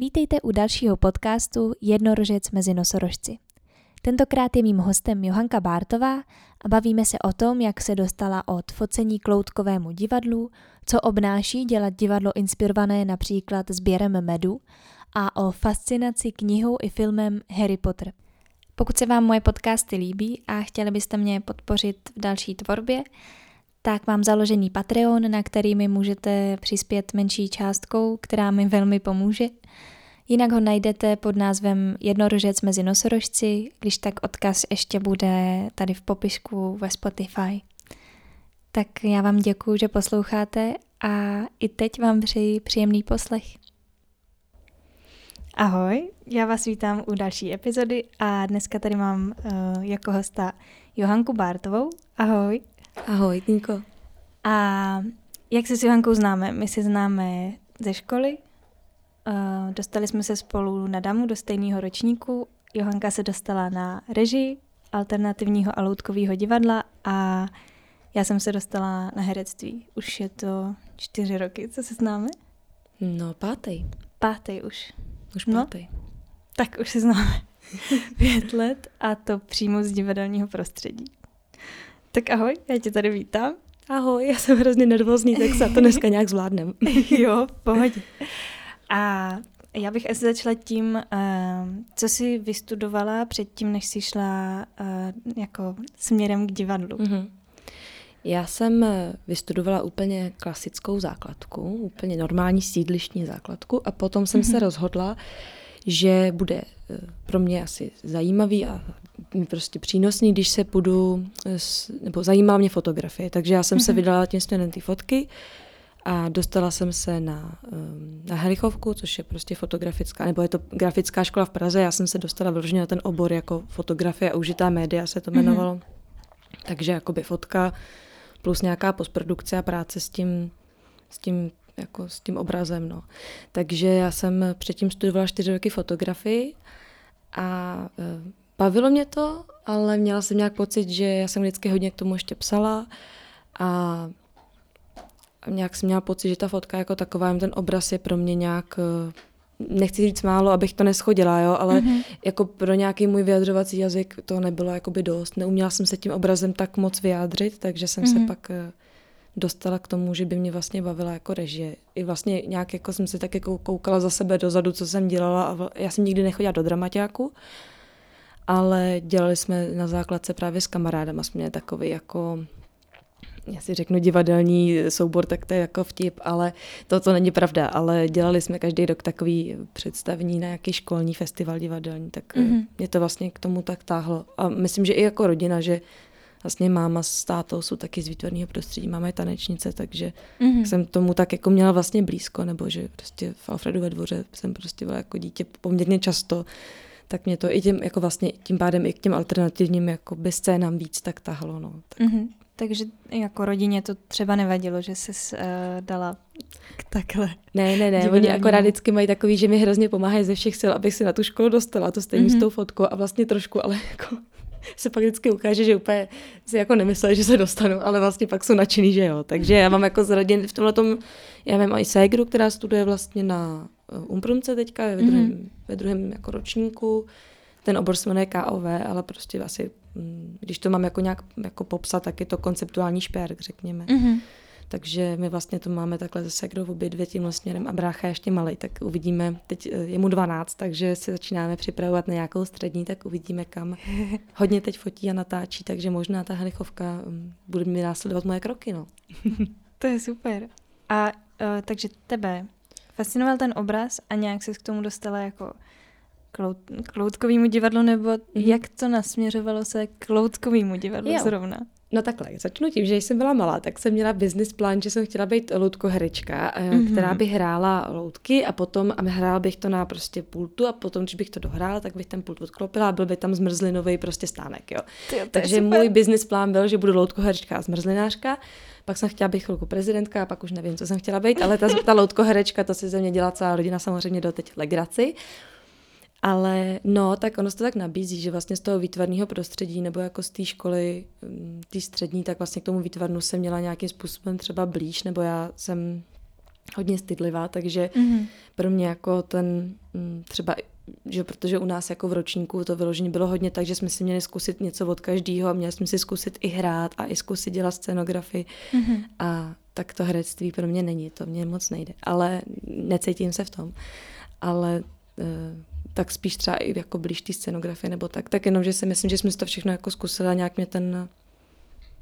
Vítejte u dalšího podcastu Jednorožec mezi nosorožci. Tentokrát je mým hostem Johanka Bártová a bavíme se o tom, jak se dostala od focení k loutkovému divadlu, co obnáší dělat divadlo inspirované například sběrem medu a o fascinaci knihou i filmem Harry Potter. Pokud se vám moje podcasty líbí a chtěli byste mě podpořit v další tvorbě, tak mám založený Patreon, na který mi můžete přispět menší částkou, která mi velmi pomůže. Jinak ho najdete pod názvem Jednorožec mezi nosorožci, když tak odkaz ještě bude tady v popisku ve Spotify. Tak já vám děkuji, že posloucháte a i teď vám přeji příjemný poslech. Ahoj, já vás vítám u další epizody a dneska tady mám uh, jako hosta Johanku Bártovou. Ahoj. Ahoj, Tinko. A jak se s Johankou známe? My se známe ze školy, uh, dostali jsme se spolu na damu do stejného ročníku, Johanka se dostala na režii alternativního a loutkového divadla a já jsem se dostala na herectví. Už je to čtyři roky, co se známe? No, pátý. Pátý už. Už pátý. No, tak už se známe pět let a to přímo z divadelního prostředí. Tak ahoj, já tě tady vítám. Ahoj, já jsem hrozně nervózní, tak se to dneska nějak zvládnem. jo, pohodě. A já bych asi začala tím, uh, co jsi vystudovala předtím, než jsi šla uh, jako směrem k divadlu. Mm-hmm. Já jsem eh, vystudovala úplně klasickou základku, úplně normální sídlištní základku a potom jsem mm-hmm. se rozhodla, že bude pro mě asi zajímavý a prostě přínosný, když se půjdu, nebo zajímá mě fotografie, takže já jsem mm-hmm. se vydala tím směrem ty fotky a dostala jsem se na, ehm, na Helichovku, což je prostě fotografická, nebo je to grafická škola v Praze, já jsem se dostala vyloženě na ten obor jako fotografie a užitá média se to mhm. jmenovalo. Mm-hmm. Takže jakoby fotka plus nějaká postprodukce a práce s tím, s tím jako s tím obrazem. No. Takže já jsem předtím studovala čtyři roky fotografii a e, bavilo mě to, ale měla jsem nějak pocit, že já jsem vždycky hodně k tomu ještě psala a nějak jsem měla pocit, že ta fotka jako taková, ten obraz je pro mě nějak e, nechci říct málo, abych to neschodila, jo, ale mm-hmm. jako pro nějaký můj vyjadřovací jazyk to nebylo jakoby dost. Neuměla jsem se tím obrazem tak moc vyjádřit, takže jsem mm-hmm. se pak e, dostala k tomu, že by mě vlastně bavila jako režie. I vlastně nějak jako jsem se tak jako koukala za sebe dozadu, co jsem dělala a já jsem nikdy nechodila do dramaťáku, ale dělali jsme na základce právě s kamarádama, jsme měli takový jako já si řeknu divadelní soubor, tak to je jako vtip, ale to, to není pravda, ale dělali jsme každý rok takový představní na nějaký školní festival divadelní, tak mm-hmm. mě to vlastně k tomu tak táhlo. A myslím, že i jako rodina, že vlastně máma s tátou jsou taky z výtvarného prostředí, máma je tanečnice, takže mm-hmm. jsem tomu tak jako měla vlastně blízko, nebo že prostě v Alfredu ve dvoře jsem prostě byla jako dítě poměrně často, tak mě to i tím, jako vlastně tím pádem i k těm alternativním jako by scénám víc tak tahlo, no. Tak. Mm-hmm. Takže jako rodině to třeba nevadilo, že jsi uh, dala takhle. Ne, ne, ne, oni akorát vždycky mají takový, že mi hrozně pomáhají ze všech sil, abych si na tu školu dostala, to stejně mm-hmm. s mhm. tou fotkou a vlastně trošku, ale jako se pak vždycky ukáže, že úplně si jako nemysleli, že se dostanu, ale vlastně pak jsou nadšený, že jo. Takže já mám jako z rodin v tomhle tom, já mám i ségru, která studuje vlastně na Umprumce teďka, ve druhém, mm-hmm. ve druhém jako ročníku. Ten obor se jmenuje KOV, ale prostě asi, mm, když to mám jako nějak jako popsat, tak je to konceptuální šperk, řekněme. Mm-hmm. Takže my vlastně to máme takhle ze Segrou obě dvě tímhle směrem a brácha je ještě malý, tak uvidíme, teď eh, je mu 12, takže se začínáme připravovat na nějakou střední, tak uvidíme kam. Hodně teď fotí a natáčí, takže možná ta helichovka mm, bude mi následovat moje kroky, no. to je super. A uh, takže tebe fascinoval ten obraz a nějak se k tomu dostala jako k loutkovému divadlu, nebo mm-hmm. jak to nasměřovalo se k loutkovému divadlu jo. zrovna? No takhle, začnu tím, že jsem byla malá, tak jsem měla business plán, že jsem chtěla být loutko herečka, mm-hmm. která by hrála loutky a potom a hrála bych to na prostě pultu a potom, když bych to dohrála, tak bych ten pult odklopila a byl by tam zmrzlinový prostě stánek, jo. Tyjo, Takže můj business plán byl, že budu loutko herečka a zmrzlinářka. Pak jsem chtěla být chvilku prezidentka a pak už nevím, co jsem chtěla být, ale ta, ta loutko herečka, to si ze mě dělá celá rodina samozřejmě do teď legraci. Ale no, tak ono se to tak nabízí, že vlastně z toho výtvarného prostředí nebo jako z té školy, mm, té střední, tak vlastně k tomu výtvarnu jsem měla nějakým způsobem třeba blíž, nebo já jsem hodně stydlivá, takže mm-hmm. pro mě jako ten mm, třeba že protože u nás jako v ročníku to vyložení bylo hodně tak, že jsme si měli zkusit něco od každého a měli jsme si zkusit i hrát a i zkusit dělat scenografii mm-hmm. a tak to herectví pro mě není, to mě moc nejde, ale necítím se v tom. Ale e, tak spíš třeba i jako blíž té scenografie nebo tak, tak jenom, že si myslím, že jsme to všechno jako zkusili a nějak mě ten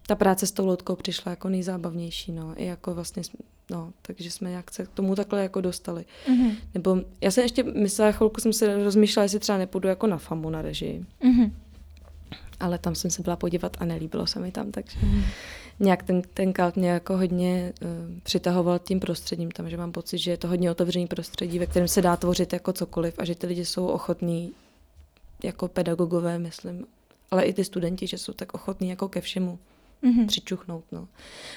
ta práce s tou loutkou přišla jako nejzábavnější, no, i jako vlastně, no, takže jsme nějak se k tomu takhle jako dostali. Mm-hmm. Nebo já jsem ještě myslela, chvilku jsem se rozmýšlela, jestli třeba nepůjdu jako na FAMu na režii. Mm-hmm. Ale tam jsem se byla podívat a nelíbilo se mi tam, takže mm-hmm. nějak ten, ten kalt mě jako hodně uh, přitahoval tím prostředím tam, že mám pocit, že je to hodně otevřený prostředí, ve kterém se dá tvořit jako cokoliv a že ty lidi jsou ochotní jako pedagogové, myslím, ale i ty studenti, že jsou tak ochotní jako ke všemu mm-hmm. přičuchnout. No.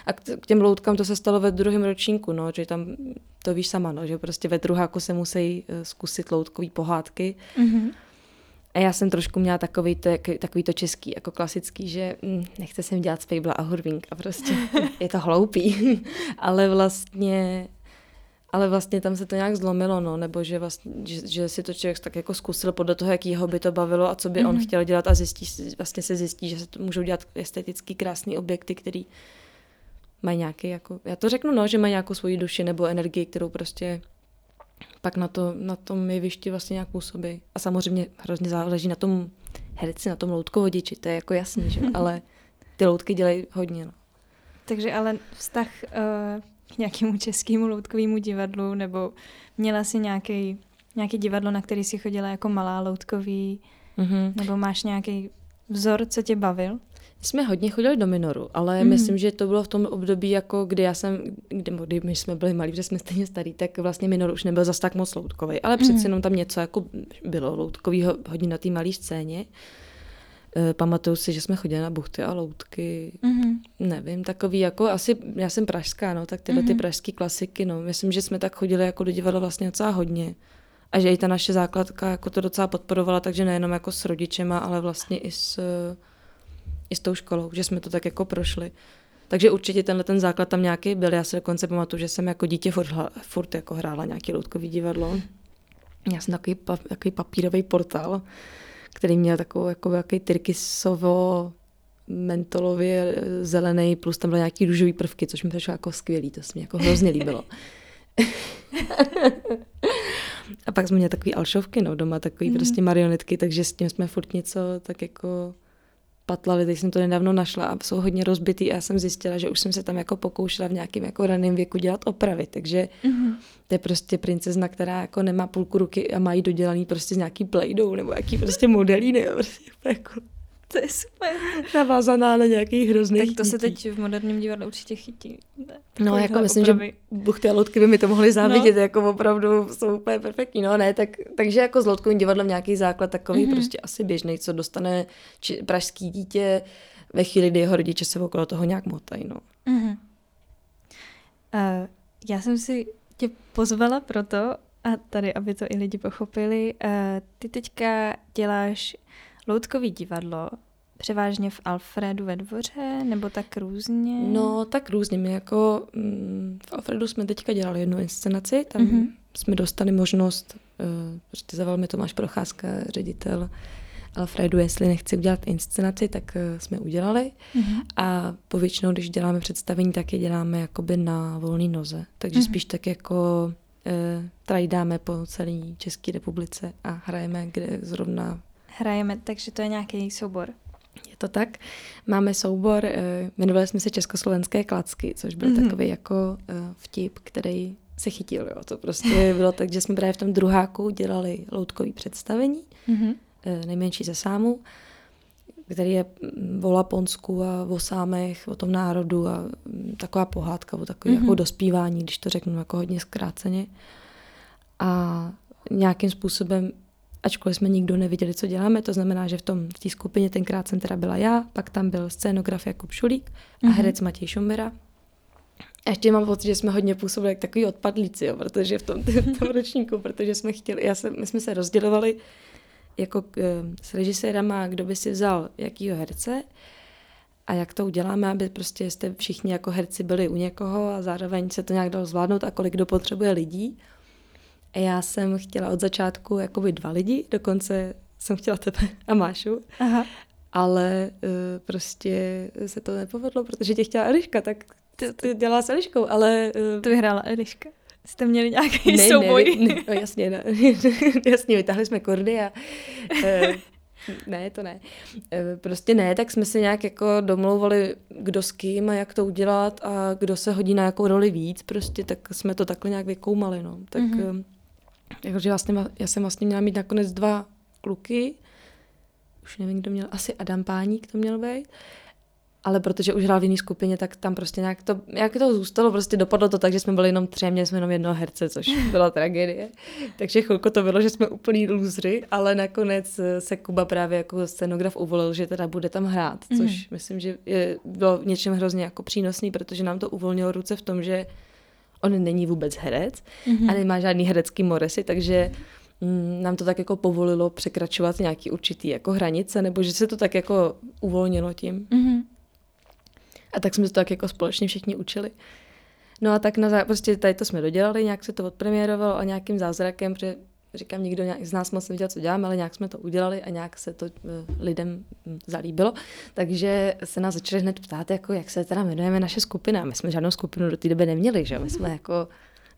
A k, k těm loutkám to se stalo ve druhém ročníku, no, že tam to víš sama, no, že prostě ve druháku se musí uh, zkusit loutkový pohádky. Mm-hmm. A já jsem trošku měla takový to, takový to český, jako klasický, že hm, nechce jsem dělat Spejbla a Hurving a prostě je to hloupý. Ale vlastně ale vlastně tam se to nějak zlomilo, no, nebo že, vlastně, že, že si to člověk tak jako zkusil podle toho, jaký jeho by to bavilo a co by mm-hmm. on mhm. chtěl dělat a zjistí, vlastně se zjistí, že se to můžou dělat estetický krásný objekty, který mají nějaký, jako, já to řeknu, no, že mají nějakou svoji duši nebo energii, kterou prostě pak na, to, na tom jevišti vlastně nějak působí. A samozřejmě hrozně záleží na tom herci, na tom loutkovodiči, to je jako jasný, že? ale ty loutky dělají hodně. No. Takže ale vztah uh, k nějakému českému loutkovému divadlu, nebo měla si nějaký, nějaký divadlo, na který si chodila jako malá loutkový, mm-hmm. nebo máš nějaký vzor, co tě bavil? Jsme hodně chodili do minoru, ale mm-hmm. myslím, že to bylo v tom období, jako kdy já jsem, kdy, kdy my jsme byli malí, protože jsme stejně starý, tak vlastně minor už nebyl zas tak moc loutkový, ale přeci mm-hmm. jenom tam něco jako bylo loutkového hodně na té malé scéně. Eh, pamatuju si, že jsme chodili na buchty a loutky, mm-hmm. nevím, takový jako, asi, já jsem pražská, no, tak tyhle mm-hmm. ty pražské klasiky, no, myslím, že jsme tak chodili jako do divadla vlastně docela hodně. A že i ta naše základka jako to docela podporovala, takže nejenom jako s rodičema, ale vlastně i s, i s tou školou, že jsme to tak jako prošli. Takže určitě tenhle ten základ tam nějaký byl. Já si dokonce pamatuju, že jsem jako dítě furt, furt jako hrála nějaký loutkový divadlo. Já jsem takový, takový papírový portál který měl takovou jako jaký tyrkysovo mentolově zelený, plus tam byly nějaký růžový prvky, což mi přišlo jako skvělý, to se mi jako hrozně líbilo. a pak jsme měli takový alšovky, no, doma, takový mm. prostě marionetky, takže s tím jsme furt něco tak jako patlali, teď jsem to nedávno našla a jsou hodně rozbitý a já jsem zjistila, že už jsem se tam jako pokoušela v nějakém jako raném věku dělat opravy, takže mm-hmm. to je prostě princezna, která jako nemá půlku ruky a má jí dodělaný prostě z nějaký plejdou nebo jaký prostě modelíny, prostě jako to je super. Navázaná na nějaký hrozný. Tak to se teď v moderním divadle určitě chytí. No, jako myslím, opravy. že buchty a loutky by mi to mohly závidět, no. jako opravdu jsou úplně perfektní. No ne, tak, takže jako s loutkovým divadlem nějaký základ takový mm-hmm. prostě asi běžný, co dostane či, pražský dítě ve chvíli, kdy jeho rodiče se okolo toho nějak motají. No. Mm-hmm. Uh, já jsem si tě pozvala proto, a tady, aby to i lidi pochopili, uh, ty teďka děláš loutkový divadlo, převážně v Alfredu ve dvoře, nebo tak různě? No, tak různě. My jako mm, v Alfredu jsme teďka dělali jednu inscenaci, tam mm-hmm. jsme dostali možnost, uh, prostě zavolal mi Tomáš Procházka, ředitel Alfredu, jestli nechci udělat inscenaci, tak uh, jsme udělali. Mm-hmm. A povětšinou, když děláme představení, tak je děláme jakoby na volný noze. Takže mm-hmm. spíš tak jako uh, trajdáme po celé České republice a hrajeme, kde zrovna hrajeme, takže to je nějaký soubor. Je to tak. Máme soubor, eh, jmenovali jsme se Československé klacky, což byl mm-hmm. takový jako eh, vtip, který se chytil. Jo. To prostě bylo tak, že jsme právě v tom druháku dělali loutkový představení, mm-hmm. nejmenší ze sámu, který je mm, o Laponsku a o sámech, o tom národu a mm, taková pohádka, o takové mm-hmm. jako dospívání, když to řeknu jako hodně zkráceně. A nějakým způsobem ačkoliv jsme nikdo neviděli, co děláme, to znamená, že v tom v té skupině tenkrát jsem teda byla já, pak tam byl scénograf Jakub Šulík a mm-hmm. herec Matěj Šumbera. A ještě mám pocit, že jsme hodně působili jak takový odpadlíci, jo, protože v tom, v tom ročníku, protože jsme chtěli, já jsem, my jsme se rozdělovali jako uh, s režisérama, kdo by si vzal jakýho herce a jak to uděláme, aby prostě jste všichni jako herci byli u někoho a zároveň se to nějak dalo zvládnout a kolik kdo potřebuje lidí. A já jsem chtěla od začátku jakoby dva lidi, dokonce jsem chtěla tebe a Mášu. Aha. Ale uh, prostě se to nepovedlo, protože tě chtěla Eliška, tak ty, ty dělala s Eliškou, ale... Uh, to vyhrála Eliška. Jste měli nějaký ne, souboj? Ne, ne, no, jasně, ne, jasně, vytáhli jsme kordy a... Uh, ne, to ne. Prostě ne, tak jsme se nějak jako domlouvali, kdo s kým a jak to udělat a kdo se hodí na jakou roli víc, prostě tak jsme to takhle nějak vykoumali, no. Tak, mm-hmm. Jakože vlastně, já jsem vlastně měla mít nakonec dva kluky, už nevím, kdo měl, asi Adam Páník to měl být, ale protože už hrál v jiné skupině, tak tam prostě nějak to, jak to zůstalo, prostě dopadlo to tak, že jsme byli jenom tři, měli jsme jenom jednoho herce, což byla tragédie. Takže chvilku to bylo, že jsme úplný lůzři, ale nakonec se Kuba právě jako scenograf uvolil, že teda bude tam hrát, což mm. myslím, že je, bylo v něčem hrozně jako přínosný, protože nám to uvolnilo ruce v tom, že on není vůbec herec mm-hmm. a nemá žádný herecký moresy, takže Mm, nám to tak jako povolilo překračovat nějaký určitý jako hranice, nebo že se to tak jako uvolnilo tím. Mm-hmm. A tak jsme to tak jako společně všichni učili. No a tak na zá... prostě tady to jsme dodělali, nějak se to odpremiérovalo a nějakým zázrakem, protože říkám, nikdo z nás moc nevěděl, co děláme, ale nějak jsme to udělali a nějak se to uh, lidem hm, zalíbilo. Takže se nás začali hned ptát, jako, jak se teda jmenujeme naše skupina. My jsme žádnou skupinu do té doby neměli, že My jsme jako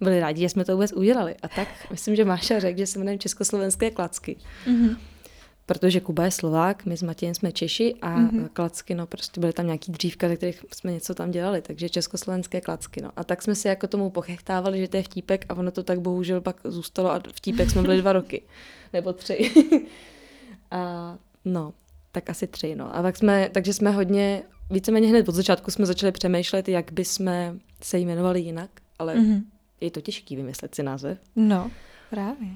byli rádi, že jsme to vůbec udělali. A tak myslím, že Máša řekl, že se jmenujeme Československé klacky. Mm-hmm. Protože Kuba je Slovák, my s Matějem jsme Češi a mm-hmm. klacky, no prostě byly tam nějaký dřívka, ze kterých jsme něco tam dělali, takže československé klacky, no. A tak jsme si jako tomu pochechtávali, že to je vtípek a ono to tak bohužel pak zůstalo a vtípek jsme byli dva roky, nebo tři. a no, tak asi tři, no. A tak jsme, takže jsme hodně, víceméně hned od začátku jsme začali přemýšlet, jak by jsme se jmenovali jinak, ale mm-hmm je to těžký vymyslet si název. No, právě.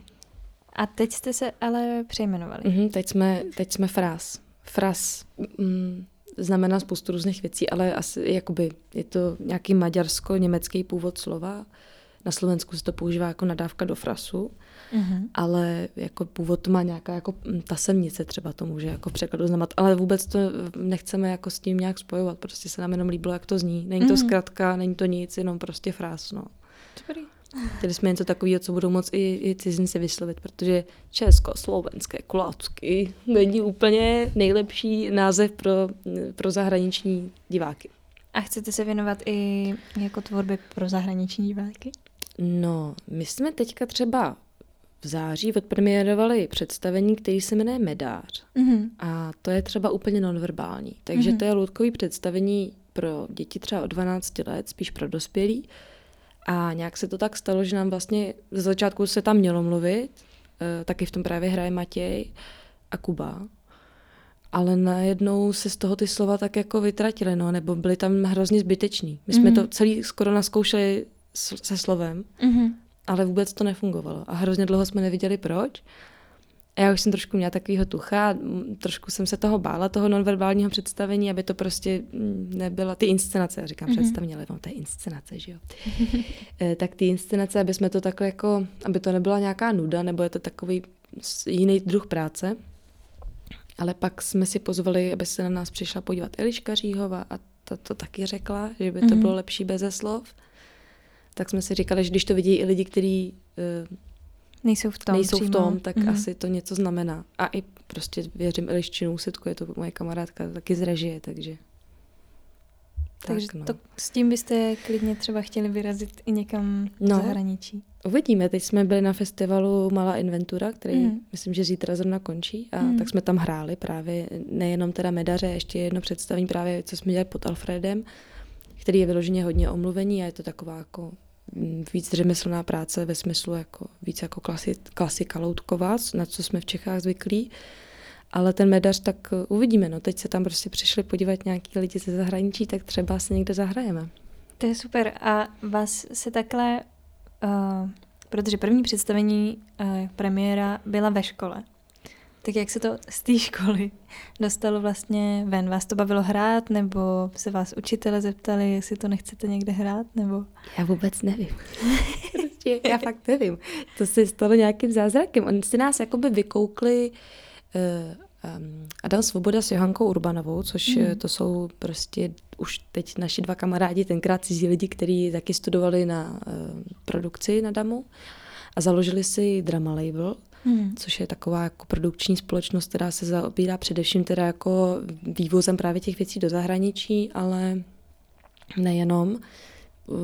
A teď jste se ale přejmenovali. Mm-hmm, teď, jsme, teď jsme Fras. Fras mm, znamená spoustu různých věcí, ale asi jakoby je to nějaký maďarsko-německý původ slova. Na Slovensku se to používá jako nadávka do frasu, mm-hmm. ale jako původ to má nějaká jako mm, ta semnice třeba to může jako překladu znamenat, ale vůbec to nechceme jako s tím nějak spojovat, prostě se nám jenom líbilo, jak to zní. Není to mm-hmm. zkratka, není to nic, jenom prostě frás, no. Dobrý. Chtěli jsme něco takového, co budou moc i, i cizinci vyslovit, protože československé kulacky není úplně nejlepší název pro, pro zahraniční diváky. A chcete se věnovat i jako tvorbě pro zahraniční diváky? No, my jsme teďka třeba v září odpremiérovali představení, který se jmenuje Medář. Mm-hmm. A to je třeba úplně nonverbální. Takže mm-hmm. to je loutkový představení pro děti třeba od 12 let, spíš pro dospělí. A nějak se to tak stalo, že nám vlastně ze začátku se tam mělo mluvit, eh, taky v tom právě hraje Matěj a Kuba, ale najednou se z toho ty slova tak jako vytratily, no, nebo byly tam hrozně zbyteční. My jsme mm-hmm. to celý skoro naskoušeli se slovem, mm-hmm. ale vůbec to nefungovalo. A hrozně dlouho jsme neviděli proč. A já už jsem trošku měla takovýho tucha, trošku jsem se toho bála, toho nonverbálního představení, aby to prostě nebyla, ty inscenace, já říkám mm-hmm. představení, ale no, to je inscenace, že jo. e, tak ty inscenace, aby jsme to takhle jako, aby to nebyla nějaká nuda, nebo je to takový jiný druh práce. Ale pak jsme si pozvali, aby se na nás přišla podívat Eliška Říhova a to, to taky řekla, že by to mm-hmm. bylo lepší beze slov. Tak jsme si říkali, že když to vidí i lidi, kteří uh, nejsou v tom, nejsou v tom tak mm-hmm. asi to něco znamená. A i prostě věřím Eliščinu Úsitku, je to moje kamarádka taky z režie, takže... Takže tak, no. to, s tím byste klidně třeba chtěli vyrazit i někam no, zahraničí. Uvidíme, teď jsme byli na festivalu Malá inventura, který mm. myslím, že zítra zrovna končí a mm. tak jsme tam hráli právě nejenom teda medaře, ještě jedno představení právě, co jsme dělali pod Alfredem, který je vyloženě hodně omluvený a je to taková jako víc řemeslná práce ve smyslu jako víc jako klasi, klasika loutková, na co jsme v Čechách zvyklí. Ale ten medař, tak uh, uvidíme. No. Teď se tam prostě přišli podívat nějaký lidi ze zahraničí, tak třeba se někde zahrajeme. To je super. A vás se takhle, uh, protože první představení uh, premiéra byla ve škole, tak jak se to z té školy dostalo vlastně ven? Vás to bavilo hrát, nebo se vás učitele zeptali, jestli to nechcete někde hrát, nebo? Já vůbec nevím. Prostě já fakt nevím. To se stalo nějakým zázrakem. Oni si nás jakoby vykoukli uh, um, Adam Svoboda s Johankou Urbanovou, což mm. to jsou prostě už teď naši dva kamarádi, tenkrát cizí lidi, kteří taky studovali na uh, produkci na Damu a založili si Drama Label, mm. což je taková jako produkční společnost, která se zaobírá především teda jako vývozem právě těch věcí do zahraničí, ale nejenom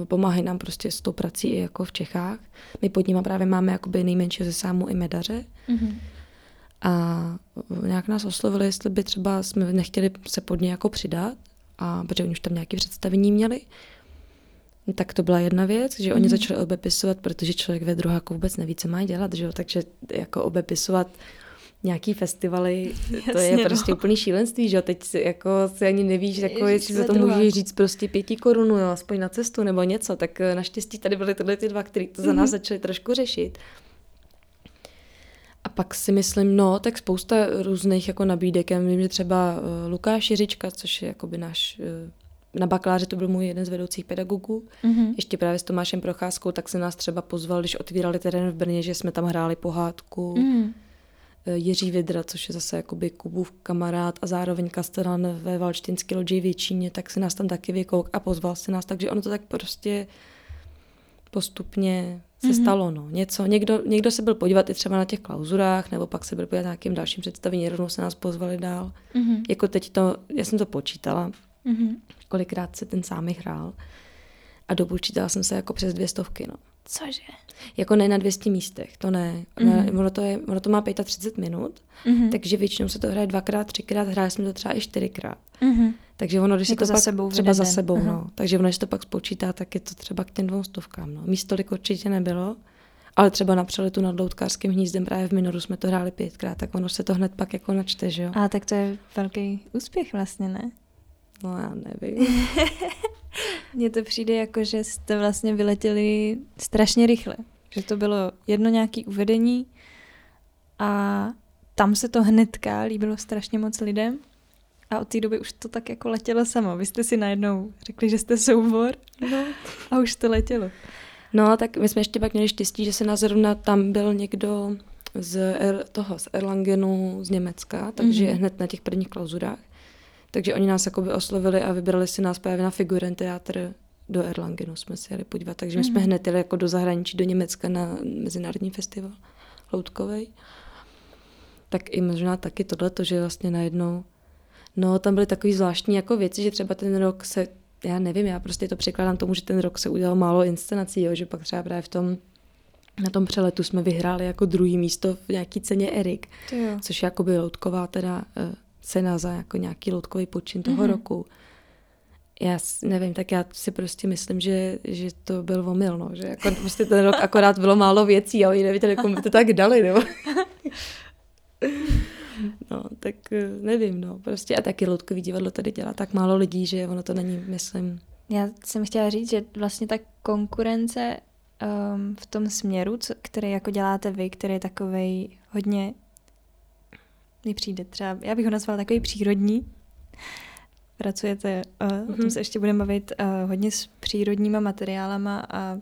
pomáhají nám prostě s tou prací i jako v Čechách. My pod nimi právě máme jakoby nejmenšího ze sámu i medaře. Mm-hmm. A nějak nás oslovili, jestli by třeba jsme nechtěli se pod ně jako přidat, a protože oni už tam nějaké představení měli. Tak to byla jedna věc, že oni mm. začali obepisovat, protože člověk ve druháku vůbec neví, co má dělat, že jo? takže jako obepisovat nějaký festivaly, Jasně, to je no. prostě úplný šílenství, že jo, teď si, jako si ani nevíš, jako jestli za to můžeš říct prostě pěti korunů, jo, aspoň na cestu nebo něco, tak eh, naštěstí tady byly tyhle ty dva, který to za nás mm-hmm. začali trošku řešit. A pak si myslím, no, tak spousta různých jako nabídek. Já vím, že třeba uh, Lukáš Jiřička, což je jakoby náš uh, na bakaláři to byl můj jeden z vedoucích pedagogů, mm-hmm. ještě právě s Tomášem Procházkou, tak se nás třeba pozval, když otvírali terén v Brně, že jsme tam hráli pohádku. Mm. Jiří Vidra, což je zase jakoby Kubův kamarád a zároveň kastelan ve Valštinské loďi Většíně, tak se nás tam taky vykouk a pozval se nás, takže ono to tak prostě postupně se mm-hmm. stalo. No. Něco, někdo, někdo se byl podívat i třeba na těch klauzurách, nebo pak se byl podívat na nějakým dalším představení, rovnou se nás pozvali dál. Mm-hmm. Jako teď to, já jsem to počítala, mm-hmm. kolikrát se ten sámy hrál a dopočítala jsem se jako přes dvě stovky. No. Cože? Jako ne na 200 místech, to ne. Mm-hmm. ono, to je, ono to má 35 minut, mm-hmm. takže většinou se to hraje dvakrát, třikrát, hráli jsme to třeba i čtyřikrát. Mm-hmm. Takže ono, když jako si to za pak, sebou třeba za sebou, no. Takže ono, když to pak spočítá, tak je to třeba k těm dvou stovkám. No. Míst tolik určitě nebylo, ale třeba na přeletu nad Loutkářským hnízdem právě v Minoru jsme to hráli pětkrát, tak ono se to hned pak jako načte, že jo? A tak to je velký úspěch vlastně, ne? No já nevím. Mně to přijde jako, že jste vlastně vyletěli strašně rychle. Že to bylo jedno nějaké uvedení a tam se to hnedka líbilo strašně moc lidem a od té doby už to tak jako letělo samo. Vy jste si najednou řekli, že jste soubor no. a už to letělo. No, tak my jsme ještě pak měli štěstí, že se nás zrovna tam byl někdo z er, toho, z Erlangenu z Německa, takže mm-hmm. hned na těch prvních klauzurách. Takže oni nás jakoby oslovili a vybrali si nás právě na Figuren teatr do Erlangenu jsme se jeli podívat. Takže my mm-hmm. jsme mhm. hned jeli jako do zahraničí, do Německa na mezinárodní festival loutkovej. Tak i možná taky tohle, že vlastně najednou No, tam byly takové zvláštní jako věci, že třeba ten rok se, já nevím, já prostě to překládám tomu, že ten rok se udělal málo inscenací, jo, že pak třeba právě v tom na tom přeletu jsme vyhráli jako druhý místo v nějaký ceně Erik, což je jako by loutková teda uh, cena za jako nějaký loutkový počin toho mm-hmm. roku. Já nevím, tak já si prostě myslím, že, že to byl omyl, no, že jako prostě ten rok akorát bylo málo věcí a oni nevíte, jako to tak dali, nebo... No, tak eh, nevím, no. Prostě a taky loutkový divadlo tady dělá tak málo lidí, že ono to není, myslím. Já jsem chtěla říct, že vlastně ta konkurence um, v tom směru, co, který jako děláte vy, který je takovej hodně mi přijde třeba, já bych ho nazvala takový přírodní. Pracujete, uh, mm-hmm. o tom mhm. se ještě budeme bavit, uh, hodně s přírodníma materiálama a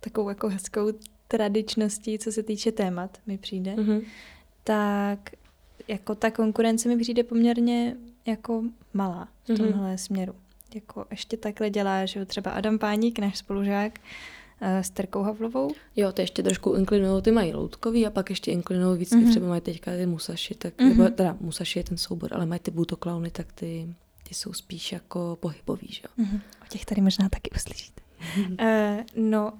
takovou jako hezkou tradičností, co se týče témat, mi přijde. Mm-hmm. Tak jako ta konkurence mi přijde poměrně jako malá v mhm. tomhle mm-hmm. směru. Jako ještě takhle dělá, že třeba Adam Páník, náš spolužák, uh, s Terkou Havlovou. Jo, to ještě trošku inklinují, ty mají loutkový a pak ještě inklinují víc, mm-hmm. třeba mají teďka ty Musashi, tak, mm-hmm. nebo, teda Musashi je ten soubor, ale mají ty butoklauny, tak ty, ty jsou spíš jako pohybový, že jo. Mm-hmm. O těch tady možná taky uslyšíte. Mm-hmm. Uh, no,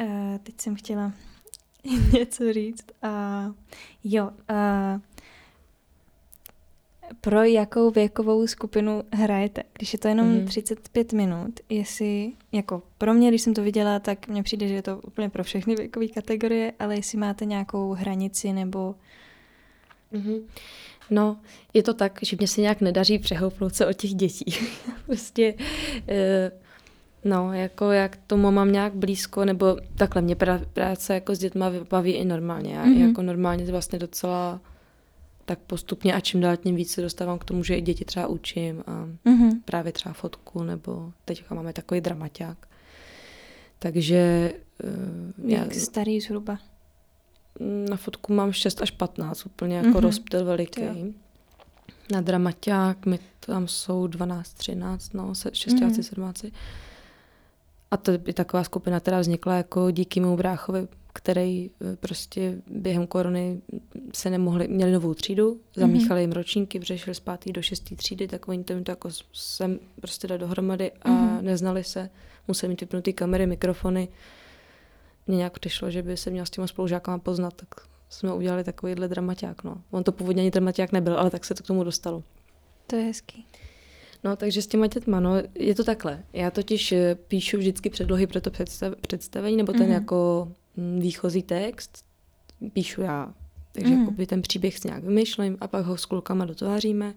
uh, teď jsem chtěla něco říct. Uh, jo, uh, pro jakou věkovou skupinu hrajete? Když je to jenom mm-hmm. 35 minut, jestli, jako pro mě, když jsem to viděla, tak mně přijde, že je to úplně pro všechny věkové kategorie, ale jestli máte nějakou hranici nebo... Mm-hmm. No, je to tak, že mě se nějak nedaří přehoupnout se od těch dětí. prostě, e, no, jako jak tomu mám nějak blízko, nebo takhle, mě práce jako s dětma baví i normálně. Já mm-hmm. jako normálně vlastně docela tak postupně a čím dál tím víc se dostávám k tomu, že i děti třeba učím a mm-hmm. právě třeba fotku, nebo teď máme takový dramaťák. Takže... Uh, Jak já, starý zhruba? Na fotku mám 6 až 15, úplně jako mm-hmm. rozptyl veliký. Na dramaťák my tam jsou 12, 13, no, šestáci, mm. sedmáci. A to je taková skupina, která vznikla jako díky mému bráchovi, který eh, prostě během korony se nemohli, měli novou třídu, zamíchali jim ročníky, přešli z pátý do šestý třídy, tak oni to jim to jako sem prostě dali dohromady a mm-hmm. neznali se, museli mít vypnutý kamery, mikrofony. Mně nějak přišlo, že by se měl s těma spolužákama poznat, tak jsme udělali takovýhle dramaťák. No. On to původně ani dramaťák nebyl, ale tak se to k tomu dostalo. To je hezký. No, takže s těma dětma, no, je to takhle. Já totiž eh, píšu vždycky předlohy pro to představ, představení, nebo ten mm-hmm. jako výchozí text, píšu já. Takže mm-hmm. jakoby ten příběh si nějak vymýšlím a pak ho s klukama dotváříme.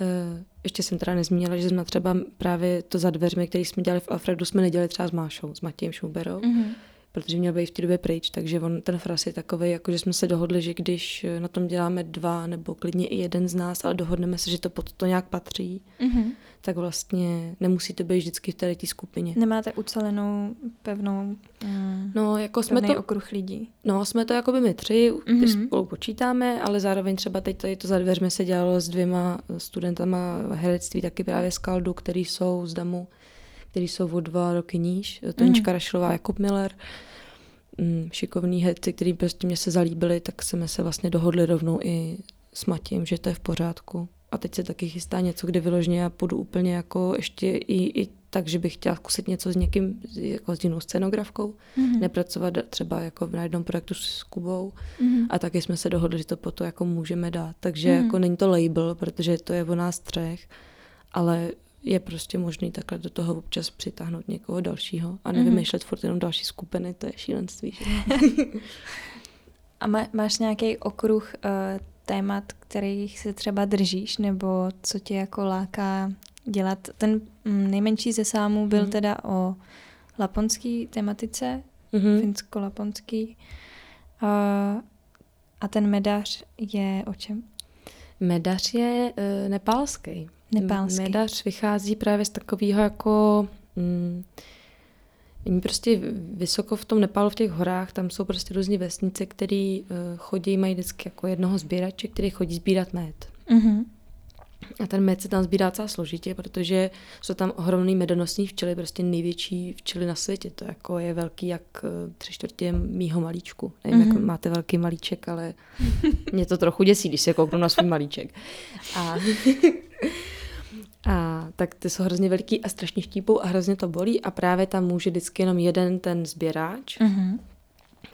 E, ještě jsem teda nezmínila, že jsme třeba právě to za dveřmi, který jsme dělali v Alfredu, jsme nedělali třeba s Mášou, s Matějem Šuberou. Mm-hmm protože měl být v té době pryč, takže on, ten fras je takový, jako že jsme se dohodli, že když na tom děláme dva nebo klidně i jeden z nás, ale dohodneme se, že to pod to nějak patří, mm-hmm. tak vlastně nemusí to být vždycky v té skupině. Nemáte ucelenou pevnou mm, no, jako jsme to, okruh lidí? No, jsme to jako by my tři, mm-hmm. spolu počítáme, ale zároveň třeba teď tady to za dveřmi se dělalo s dvěma studentama herectví, taky právě z Kaldu, který jsou z Damu který jsou o dva roky níž. Tonička mm. Rašlová, Jakub Miller, mm, šikovný herci, který prostě mě se zalíbili, tak jsme se vlastně dohodli rovnou i s Matím, že to je v pořádku. A teď se taky chystá něco, kde vyložně já půjdu úplně jako ještě i, i tak, že bych chtěla zkusit něco s někým, jako s jinou scenografkou, mm-hmm. nepracovat třeba jako na jednom projektu s Kubou. Mm-hmm. A taky jsme se dohodli, že to po to jako můžeme dát. Takže mm-hmm. jako není to label, protože to je o nás třech, ale je prostě možný takhle do toho občas přitáhnout někoho dalšího a nevymýšlet mm-hmm. furt jenom další skupiny, to je šílenství. Že? a má, máš nějaký okruh uh, témat, kterých se třeba držíš, nebo co tě jako láká dělat? Ten mm, nejmenší ze sámů byl mm-hmm. teda o laponský tematice, mm-hmm. finsko-laponský. Uh, a ten medař je o čem? Medař je uh, nepálský. Nepálský. Medař vychází právě z takového jako... Mm, Oni prostě vysoko v tom Nepálu, v těch horách, tam jsou prostě různé vesnice, které uh, chodí, mají vždycky jako jednoho sběrače, který chodí sbírat med. Mm-hmm. A ten med se tam sbírá celá složitě, protože jsou tam ohromný medonosní včely, prostě největší včely na světě. To jako je velký jak eh, tři čtvrtě mýho malíčku. Nevím, mm-hmm. jak mhm. máte velký malíček, ale mě to trochu děsí, když se kouknu na svůj malíček. A A tak ty jsou hrozně veliký a strašně štípou a hrozně to bolí a právě tam může vždycky jenom jeden ten sběráč, mm-hmm.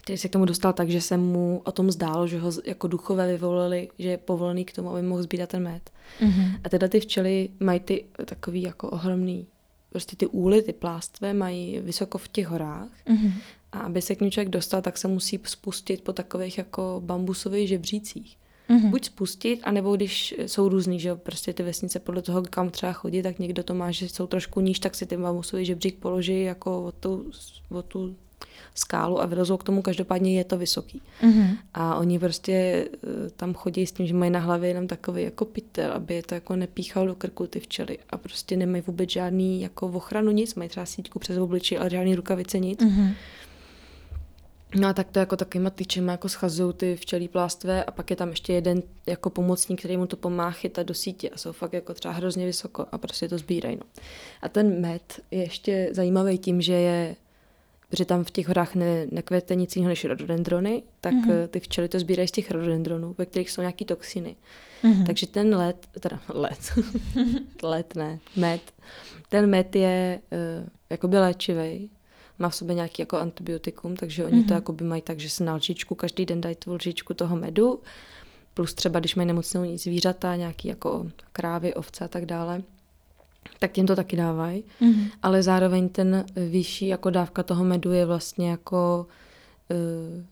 který se k tomu dostal tak, že se mu o tom zdálo, že ho jako duchové vyvolili, že je povolený k tomu, aby mohl sbírat ten med. Mm-hmm. A tyhle ty včely mají ty takový jako ohromný, prostě ty úly, ty plástve mají vysoko v těch horách mm-hmm. a aby se k ní člověk dostal, tak se musí spustit po takových jako bambusových žebřících mm-hmm. buď spustit, anebo když jsou různý, že prostě ty vesnice podle toho, kam třeba chodit, tak někdo to má, že jsou trošku níž, tak si ty bambusový žebřík položí jako o tu, o tu skálu a vylezou k tomu, každopádně je to vysoký. Mm-hmm. A oni prostě eh, tam chodí s tím, že mají na hlavě jenom takový jako pytel, aby je to jako nepíchalo do krku ty včely a prostě nemají vůbec žádný jako ochranu nic, mají třeba síťku přes obličí, ale žádný rukavice nic. Mm-hmm. No a tak to jako takovýma tyčema jako schazují ty včelí plástve a pak je tam ještě jeden jako pomocník, který mu to pomáhá chytat do sítě a jsou fakt jako třeba hrozně vysoko a prostě to sbírají. No. A ten med je ještě zajímavý tím, že je protože tam v těch horách ne, nekvete nic jiného než rododendrony, tak mm-hmm. ty včely to sbírají z těch rododendronů, ve kterých jsou nějaký toxiny. Mm-hmm. Takže ten led, teda led, led ne, med, ten med je uh, jakoby léčivý, má v sobě nějaký jako antibiotikum, takže oni mm-hmm. to mhm. jako by mají tak, že se na lžičku každý den dají tu lžičku toho medu, plus třeba když mají nemocnou zvířata, nějaký jako krávy, ovce a tak dále, tak těm to taky dávají, mm-hmm. ale zároveň ten vyšší jako dávka toho medu je vlastně jako uh,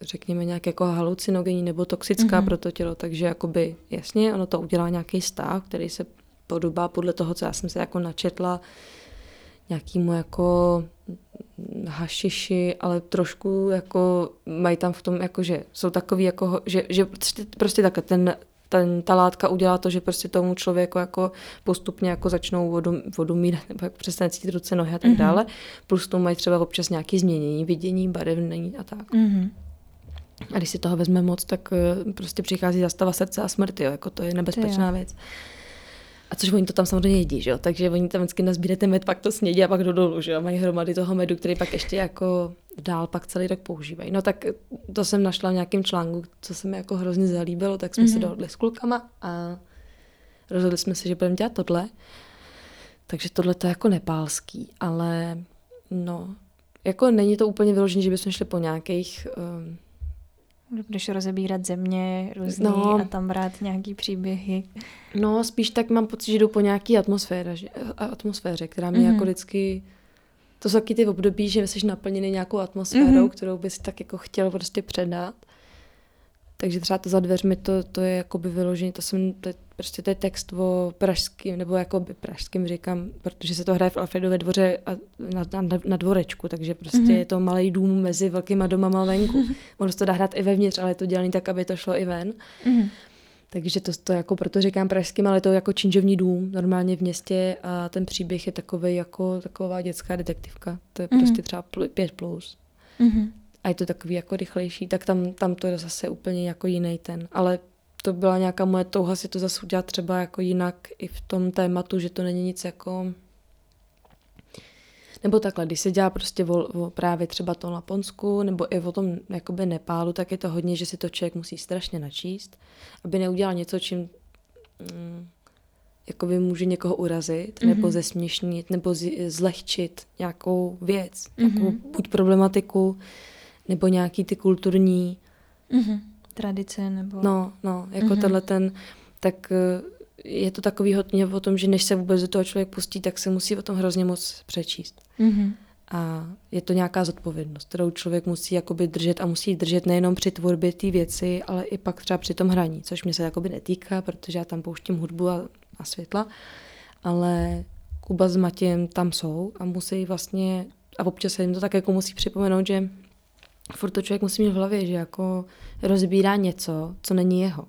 řekněme nějak jako halucinogenní nebo toxická mm-hmm. pro to tělo, takže jakoby jasně, ono to udělá nějaký stav, který se podobá podle toho, co já jsem se jako načetla, nějakýmu jako hašiši, ale trošku jako mají tam v tom, jako že jsou takový jako, že, že prostě takhle ten, ten, ta látka udělá to, že prostě tomu člověku jako postupně jako začnou vodu, vodu mít, nebo jako přestane cítit ruce, nohy a tak mm-hmm. dále. Plus tomu mají třeba občas nějaké změnění, vidění, barevnění a tak. Mm-hmm. A když si toho vezme moc, tak eh, prostě přichází zastava srdce a smrti, jo, jako to je nebezpečná jo. věc. A což oni to tam samozřejmě jedí, že jo? takže oni tam vždycky nazbírají ten med, pak to snědí a pak do dolů, že jo? mají hromady toho medu, který pak ještě jako dál pak celý rok používají. No tak to jsem našla v nějakém článku, co se mi jako hrozně zalíbilo, tak jsme mm-hmm. se dohodli s klukama a rozhodli jsme se, že budeme dělat tohle. Takže tohle to je jako nepálský, ale no, jako není to úplně vyložené, že bychom šli po nějakých um, Budeš rozebírat země různý No. a tam brát nějaký příběhy. No, spíš tak mám pocit, že jdu po nějaký atmosféře, že, atmosféře která mě Mhm. mm-hmm. jako vždycky... To jsou taky ty období, že jsi naplněný nějakou atmosférou, Mhm. mm-hmm. kterou bys tak jako chtěl prostě předat. Takže třeba to za dveřmi, to, to je jakoby vyložený, to jsem, to prostě to je text o pražským, nebo jakoby pražským říkám, protože se to hraje v Alfredově dvoře a na, na, na dvorečku, takže prostě Mhm. mm-hmm. je to malý dům mezi velkýma domama venku. Ono se to dá hrát i vevnitř, ale je to dělaný tak, aby to šlo i ven. Mhm. Takže to, to jako proto říkám pražským, ale to je jako činžovní dům normálně v městě a ten příběh je takový jako taková dětská detektivka. To je Mhm. prostě třeba pl- 5 plus. Mhm. A je to takový jako rychlejší, tak tam, tam to je zase úplně jako jiný ten. Ale to byla nějaká moje touha si to zase udělat třeba jako jinak i v tom tématu, že to není nic jako... Nebo takhle, když se dělá prostě o, o právě třeba tom Laponsku, nebo i o tom jakoby Nepálu, tak je to hodně, že si to člověk musí strašně načíst, aby neudělal něco, čím mm, jakoby může někoho urazit, mm-hmm. nebo zesměšnit, nebo z, zlehčit nějakou věc, mm-hmm. nějakou buď problematiku, nebo nějaký ty kulturní Mhm. Tradice nebo... No, no, jako mm-hmm. tenhle ten, tak eh, je to takový hodně o tom, že než se vůbec do toho člověk pustí, tak se musí o tom hrozně moc přečíst. Mhm. A je to nějaká zodpovědnost, kterou člověk musí jakoby držet a musí držet nejenom při tvorbě té věci, ale i pak třeba při tom hraní, což mě se jakoby netýká, protože já tam pouštím hudbu a, a světla, ale Kuba s Matějem tam jsou a musí vlastně, a občas se jim to tak jako musí připomenout, že furt to člověk musí mít v hlavě, že jako rozbírá něco, co není jeho.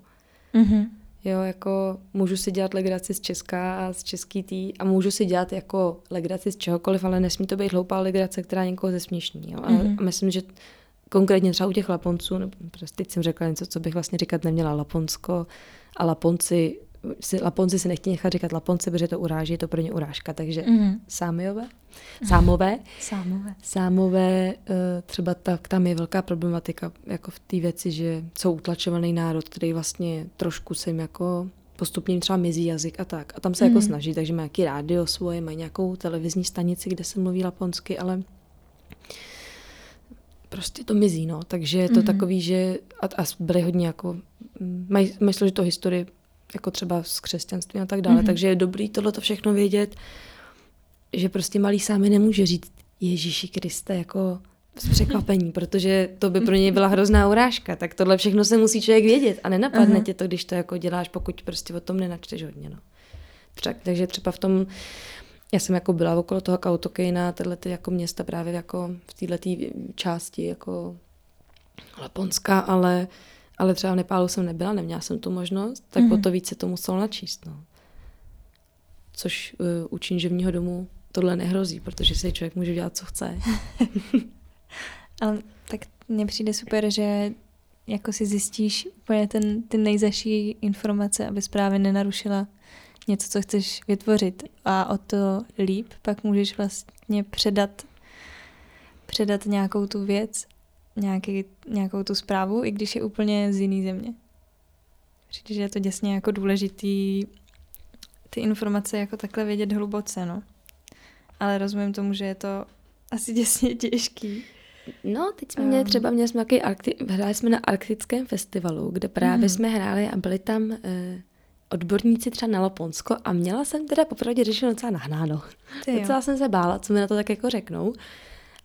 Mhm. Jo, jako můžu si dělat legraci z Česka a z český tý a můžu si dělat jako legraci z čehokoliv, ale nesmí to být hloupá legrace, která někoho zesměšní. Jo? A, Mhm. a myslím, že konkrétně třeba u těch Laponců, nebo prostě teď jsem řekla něco, co bych vlastně říkat neměla, Laponsko a Laponci, si, Laponci si nechtějí nechat říkat Laponci, protože to uráží, je to pro ně urážka, takže Mhm. Sámiové, Sámové, Sámové. Sámové, eh, třeba tak, tam je velká problematika jako v té věci, že jsou utlačovaný národ, který vlastně trošku se jim jako postupně jim třeba mizí jazyk a tak. A tam se mm. jako Mhm. snaží, takže mají nějaký rádio svoje, mají nějakou televizní stanici, kde se mluví laponsky, ale prostě to mizí, no. Takže je to Mhm. takový, že a, a byli hodně jako, mm, mají, mají složitou historii, jako třeba s křesťanstvím a tak dále, Mhm. takže je dobrý tohle to všechno vědět, že prostě malý sámi nemůže říct Ježíši Kriste jako z překvapení, protože to by pro něj byla hrozná urážka. Tak tohle všechno se musí člověk vědět a nenapadne Aha. tě to, když to jako děláš, pokud prostě o tom nenačteš hodně. No. Třeba, takže třeba v tom, já jsem jako byla okolo toho Kautokejna, tyhle ty jako města právě jako v této části jako Laponská, ale, ale třeba v Nepálu jsem nebyla, neměla jsem tu možnost, tak Mhm. o to víc se to muselo načíst. No. Což uh, u činževního domu tohle nehrozí, protože si člověk může dělat, co chce. Ale tak mně přijde super, že jako si zjistíš úplně ten, ty nejzaší informace, aby právě nenarušila něco, co chceš vytvořit. A o to líp pak můžeš vlastně předat, předat nějakou tu věc, nějaký, nějakou tu zprávu, i když je úplně z jiný země. Přijde, že je to děsně jako důležitý ty informace jako takhle vědět hluboce, no. Ale rozumím tomu, že je to asi děsně těžký. No, teď jsme měli Um. třeba, měli jsme nějaký arkti- hráli jsme na arktickém festivalu, kde právě Mhm. jsme hráli a byli tam eh, odborníci třeba na Laponsko a měla jsem teda popravdě řešeno docela nahnáno. Ty. Docela jsem se bála, co mi na to tak jako řeknou.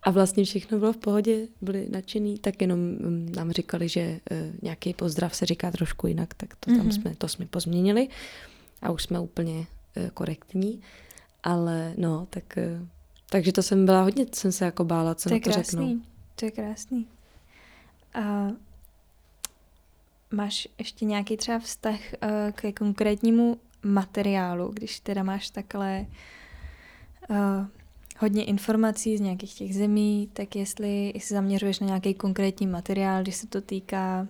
A vlastně všechno bylo v pohodě, byli nadšený, tak jenom mm, nám říkali, že eh, nějaký pozdrav se říká trošku jinak, tak to tam Mhm. jsme, to jsme pozměnili a už jsme úplně eh, korektní. Ale no, tak, eh, takže to jsem byla hodně, jsem se jako bála, co to na to krásný. To je krásný. A máš ještě nějaký třeba vztah ke konkrétnímu materiálu, když teda máš takhle uh, hodně informací z nějakých těch zemí, tak jestli, jestli zaměřuješ na nějaký konkrétní materiál, když se to týká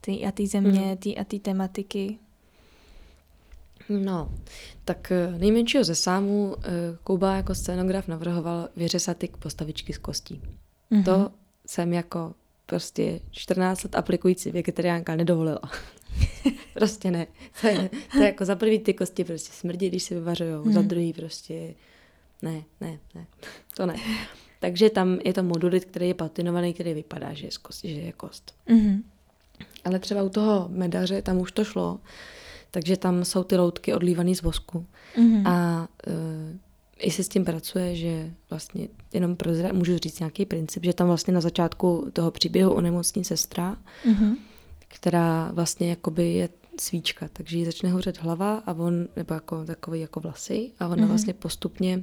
ty a ty země, mm. ty a ty tematiky? No, tak eh, nejmenšího ze sámů eh, Kuba jako scénograf navrhoval vyřezat ty postavičky z kostí. Mm-hmm. To jsem jako prostě 14 let aplikující vegetariánka nedovolila. prostě ne. To je, to je jako za prvý ty kosti prostě smrdí, když se vyvařujou, mm. za druhý prostě ne, ne, ne, to ne. Takže tam je to modulit, který je patinovaný, který vypadá, že je, kost, že je kost. Mm-hmm. Ale třeba u toho medaře, tam už to šlo, takže tam jsou ty loutky odlívané z vosku. Mm-hmm. A uh, i se s tím pracuje, že vlastně jenom prozra, můžu říct nějaký princip, že tam vlastně na začátku toho příběhu onemocní sestra, mm-hmm. která vlastně jakoby je svíčka, takže jí začne hořet hlava a on, nebo jako takový jako vlasy a ona mm-hmm. vlastně postupně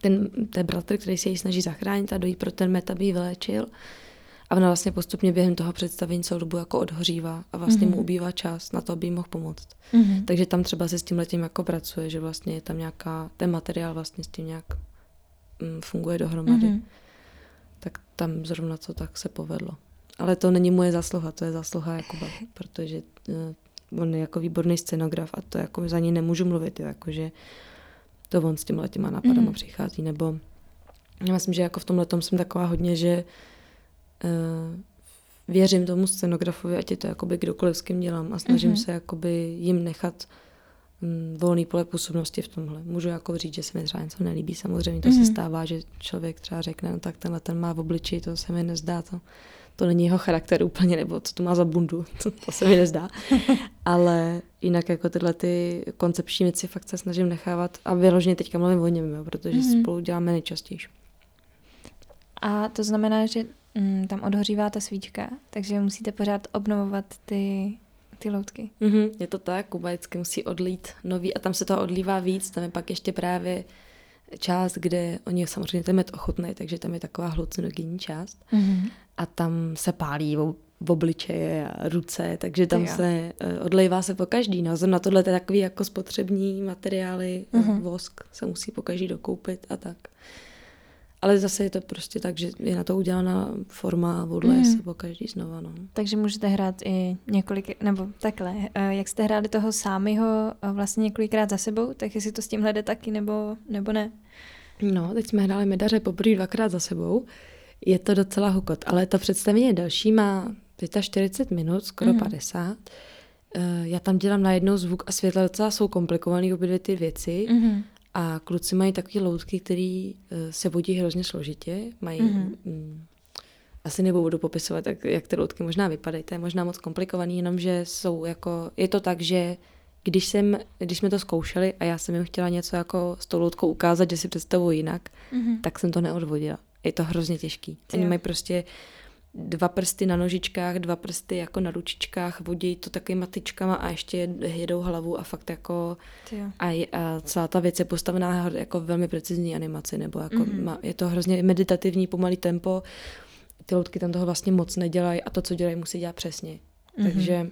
ten, ten bratr, který se jí snaží zachránit a dojít pro ten met, aby ji vylečil, a ona vlastně postupně během toho představení celou dobu jako odhořívá a vlastně mm-hmm. mu mhm. ubývá čas na to, aby jí mohl pomoct. Mm-hmm. Takže tam třeba se s tím letím jako pracuje, že vlastně je tam nějaká, ten materiál vlastně s tím nějak mm, funguje dohromady. Mm-hmm. Tak tam zrovna to tak se povedlo. Ale to není moje zasluha, to je zasluha Jakuba, protože uh, on je jako výborný scenograf a to jako za ní nemůžu mluvit, jakože to on s těma těma nápadama mm-hmm. přichází, nebo já myslím, že jako v tomhle tom jsem taková hodně, že uh, věřím tomu scenografovi, ať je to jakoby kdokoliv s kým dělám a snažím mm-hmm. se jakoby jim nechat um, volný pole působnosti v tomhle. Můžu jako říct, že se mi třeba něco nelíbí, samozřejmě to mm-hmm. se mhm. stává, že člověk třeba řekne, no tak tenhle ten má v obliči, to se mi nezdá, to, to není jeho charakter úplně, nebo co to má za bundu, to, to se mi nezdá. Ale jinak jako tyhle ty koncepční věci fakt se snažím nechávat a vyloženě teďka mluvím o něm, jo, protože mm-hmm. spolu děláme nejčastěji. A to znamená, že mm, tam odhořívá ta svíčka, takže musíte pořád obnovovat ty, ty loutky. Mm-hmm, je to tak, Kuba vždycky musí odlít nový a tam se to odlívá víc, tam je pak ještě právě část, kde oni samozřejmě ten med ochutnají, takže tam je taková hlucinogenní část mm-hmm. A tam se pálí v obličeje a ruce, takže tam se uh, odlejvá se po každý. No, na tohle je takový jako spotřební materiály, mm-hmm. vosk se musí po každý dokoupit a tak. Ale zase je to prostě tak, že je na to udělaná forma a odleje mm. se po každý znova. No. Takže můžete hrát i několik, nebo takhle, eh, jak jste hráli toho sámyho eh, vlastně několikrát za sebou, tak jestli to s tím jde taky, nebo, nebo ne? No, teď jsme hráli medaře poprvé dvakrát za sebou. Je to docela hukot, ale to představení je další, má 45 minut, skoro mm. 50. Eh, já tam dělám najednou zvuk a světla docela jsou komplikované obě dvě ty věci. Mm. A kluci mají takové loutky, které eh, se vodí hrozně složitě. Mají, mm-hmm. mm, asi nebudu popisovat, jak, jak ty loutky možná vypadají. To je možná moc komplikovaný, jenomže jsou jako, je to tak, že když, jsem, když jsme to zkoušeli a já jsem jim chtěla něco jako s tou loutkou ukázat, že si představuji jinak, mm-hmm. tak jsem to neodvodila. Je to hrozně těžký. Oni mají prostě dva prsty na nožičkách, dva prsty jako na ručičkách, vodí to takovýma tyčkama a ještě jedou hlavu a fakt jako a, je, a celá ta věc je postavená jako velmi precizní animaci, nebo jako mm-hmm. má, je to hrozně meditativní, pomalý tempo, ty loutky tam toho vlastně moc nedělají a to, co dělají, musí dělat přesně. Mm-hmm. Takže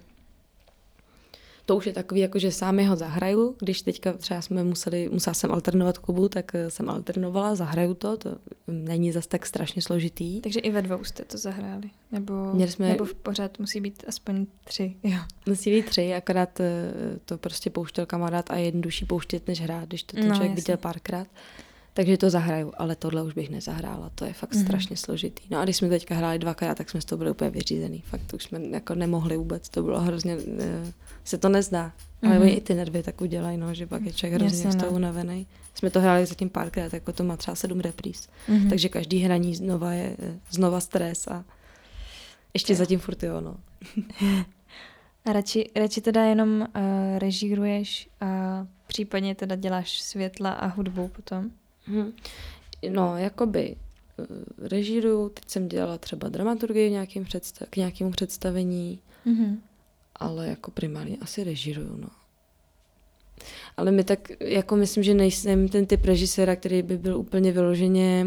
to už je takový, jako že sám ho zahraju, když teďka třeba jsme museli, musela jsem alternovat Kubu, tak eh, jsem alternovala, zahraju to, to není zas tak strašně složitý. Takže i ve dvou jste to zahráli? Nebo, jsme, nebo v pořád musí být aspoň tři? Jo. Musí být tři, akorát eh, to prostě pouštěl kamarád a jednodušší pouštět, než hrát, když to ten no, člověk jasně. viděl párkrát. Takže to zahraju, ale tohle už bych nezahrála, to je fakt mm-hmm. strašně složitý. No a když jsme teďka hráli dvakrát, tak jsme z toho byli úplně vyřízený. Fakt už jsme jako nemohli vůbec, to bylo hrozně, uh, se to nezdá. Mm-hmm. Ale oni i ty nervy tak udělají, no, že pak je člověk hrozně Jasně, z toho no. unavený. Jsme to hráli zatím párkrát, jako to má třeba sedm repríz. Mm-hmm. Takže každý hraní znova je eh, znova stres a ještě je. zatím furt jo, no. a radši, radši teda jenom uh, režíruješ a případně teda děláš světla a hudbu potom? Hmm. No, jakoby eh, režíruju, teď jsem dělala třeba dramaturgii nějakým představ, k nějakému představení, mm-hmm. ale jako primárně asi režíruju, no. Ale my tak, jako myslím, že nejsem ten typ režiséra, který by byl úplně vyloženě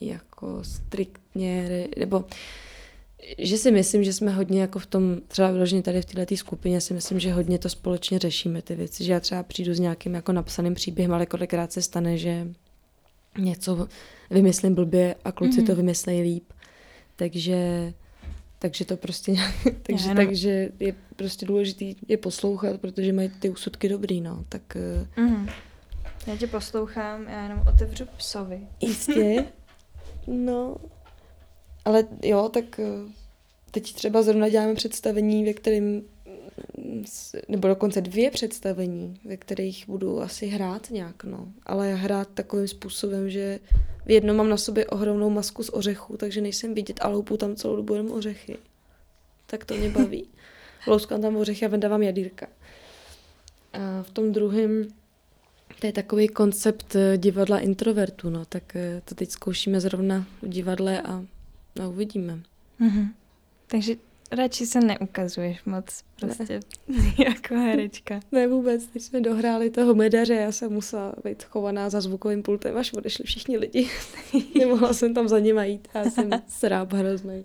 jako striktně, nebo že si myslím, že jsme hodně jako v tom, třeba vyloženě tady v této skupině si myslím, že hodně to společně řešíme ty věci, že já třeba přijdu s nějakým jako napsaným příběhem, ale kolikrát se stane, že něco vymyslím blbě a kluci mm-hmm. to vymyslejí líp. Takže, takže to prostě nějak, takže, jenom- takže je prostě důležitý je poslouchat, protože mají ty úsudky dobrý, no. Tak Mhm. Já tě poslouchám, já jenom otevřu psovi. jistě, no. Ale jo, tak eh, teď třeba zrovna děláme představení, ve kterém mm, nebo dokonce dvě představení, ve kterých budu asi hrát nějak, no. Ale hrát takovým způsobem, že v jednom mám na sobě ohromnou masku z ořechů, takže nejsem vidět a loupu tam celou dobu jenom ořechy. Tak to mě baví. Louskám tam ořechy a vendávám jadýrka. A v tom druhém to je takový koncept eh, divadla introvertů, no, tak eh, to teď zkoušíme zrovna v divadle a, a uvidíme. Mhm. Takže radši se neukazuješ moc prostě jako herečka. Ne vůbec, když jsme dohráli toho medaře, já jsem musela být chovaná za zvukovým pultem, až odešli všichni lidi. Nemohla jsem tam za nima jít, já jsem sráb hrozný.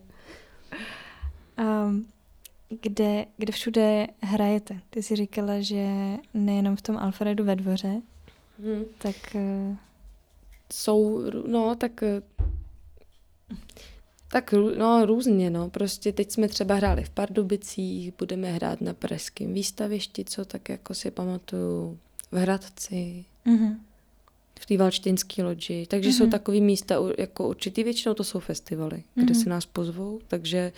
Um, kde, kde všude hrajete? Ty jsi říkala, že nejenom v tom Alfredu ve dvoře, Hm. tak uh, Jsou, no, tak eh, tak no, různě, no. Prostě teď jsme třeba hráli v Pardubicích, budeme hrát na Pražském výstavišti, co tak jako si pamatuju, v Hradci, uh-huh. v té Valčtinské loďi. Takže jsou Mhm. takové místa jako určitý, většinou to jsou festivaly, kde Mhm. si nás pozvou, takže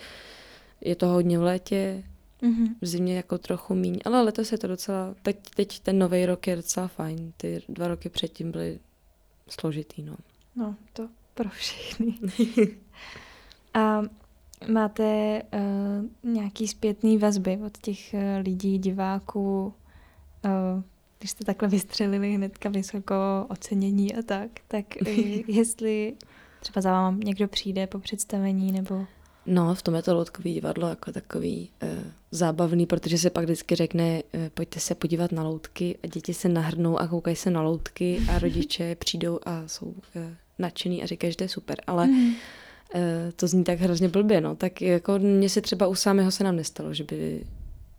je to hodně v létě, Uh-huh. v zimě jako trochu míň, ale letos je to docela, teď, teď ten nový rok je docela fajn, ty dva roky předtím byly složitý, no. No, to pro všechny. A máte uh, nějaký zpětný vazby od těch uh, lidí, diváků, uh, když jste takhle vystřelili hnedka vysoko ocenění a tak, tak uh, jestli třeba za váma někdo přijde po představení nebo... No, v tom je to loutkový divadlo jako takový e, zábavný, protože se pak vždycky řekne, e, pojďte se podívat na loutky a děti se nahrnou a koukají se na loutky a rodiče přijdou a jsou e, nadšený a říkají, že to je super. Ale Mhm. E, to zní tak hrozně blbě, no. Tak jako mně se třeba u samého se nám nestalo, že by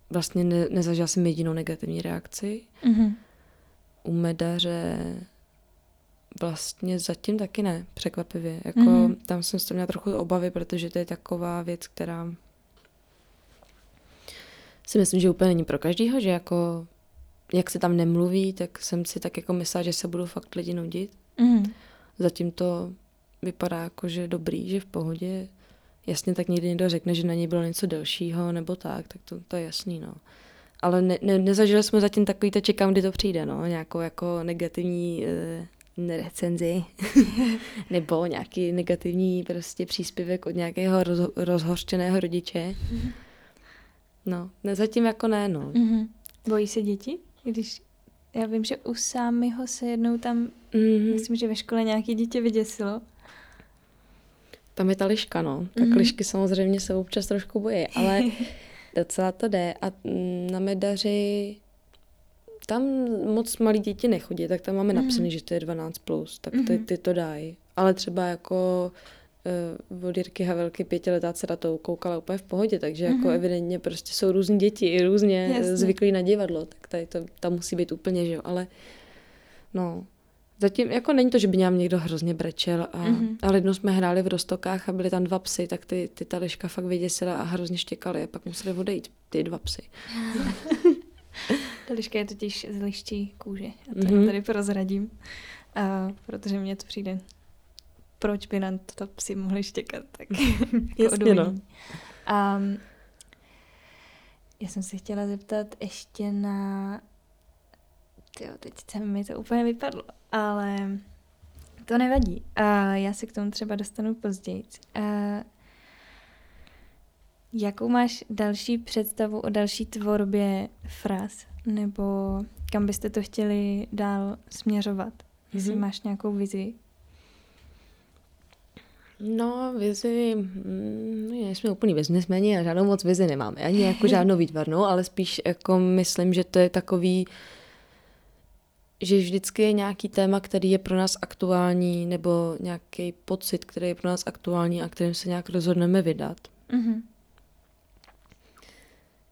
vlastně ne, nezažila jsem jedinou negativní reakci. Mhm. U medaře vlastně zatím taky ne, překvapivě. Jako, Mhm. mm-hmm. Tam jsem z toho měla trochu obavy, protože to je taková věc, která si myslím, že úplně není pro každýho, že jako jak se tam nemluví, tak jsem si tak jako myslela, že se budou fakt lidi nudit. Mhm. Zatím to vypadá jako, že dobrý, že v pohodě. Jasně, tak někdy někdo řekne, že na něj bylo něco delšího nebo tak, tak to, to je jasný, no. Ale ne, ne, nezažili jsme zatím takový to čekám, kdy to přijde, no, nějakou jako negativní e, recenzi nebo nějaký negativní prostě příspěvek od nějakého roz, rozhořčeného rodiče. No, ne, zatím jako ne, no. Mhm. Bojí se děti? Když já vím, že u Sámyho se jednou tam, Mm-hmm. myslím, že ve škole nějaké dítě vyděsilo. Tam je ta liška, no. Tak Mhm. mm-hmm. lišky samozřejmě se občas trošku bojí, ale docela to jde. A mm, na medaři tam moc malí děti nechodí, tak tam máme Mhm. napsané, že to je 12+, plus, tak ty, Mhm. ty to dají. Ale třeba jako uh, od Jirky Havelky pětiletá dcera to koukala úplně v pohodě, takže jako Mhm. evidentně prostě jsou různí děti, i různě Jasně. zvyklí na divadlo, tak tady to tam musí být úplně, že jo, ale no, Zatím, jako není to, že by nějak někdo hrozně brečel, a, Mhm. mm-hmm. ale jednou jsme hráli v Rostokách a byly tam dva psy, tak ty, ty ta liška fakt vyděsila a hrozně štěkali a pak museli odejít ty dva psy. Ta liška je totiž z liští kůže. Já to Mhm. mm-hmm. tady prozradím, uh, protože mně to přijde. Proč by nám to psi mohli štěkat? Tak jako Jasně, no. Um, já jsem se chtěla zeptat ještě na... Tyjo, teď se mi to úplně vypadlo, ale to nevadí. Uh, já se k tomu třeba dostanu později. Uh, jakou máš další představu o další tvorbě fraz? Nebo kam byste to chtěli dál směřovat? Jestli Mhm. máš nějakou vizi? No, vizi, no, nejsme úplný biznesmeni a žádnou moc vizi nemáme, ani jako žádnou výtvarnou, ale spíš jako myslím, že to je takový, že vždycky je nějaký téma, který je pro nás aktuální, nebo nějaký pocit, který je pro nás aktuální a kterým se nějak rozhodneme vydat. Mhm.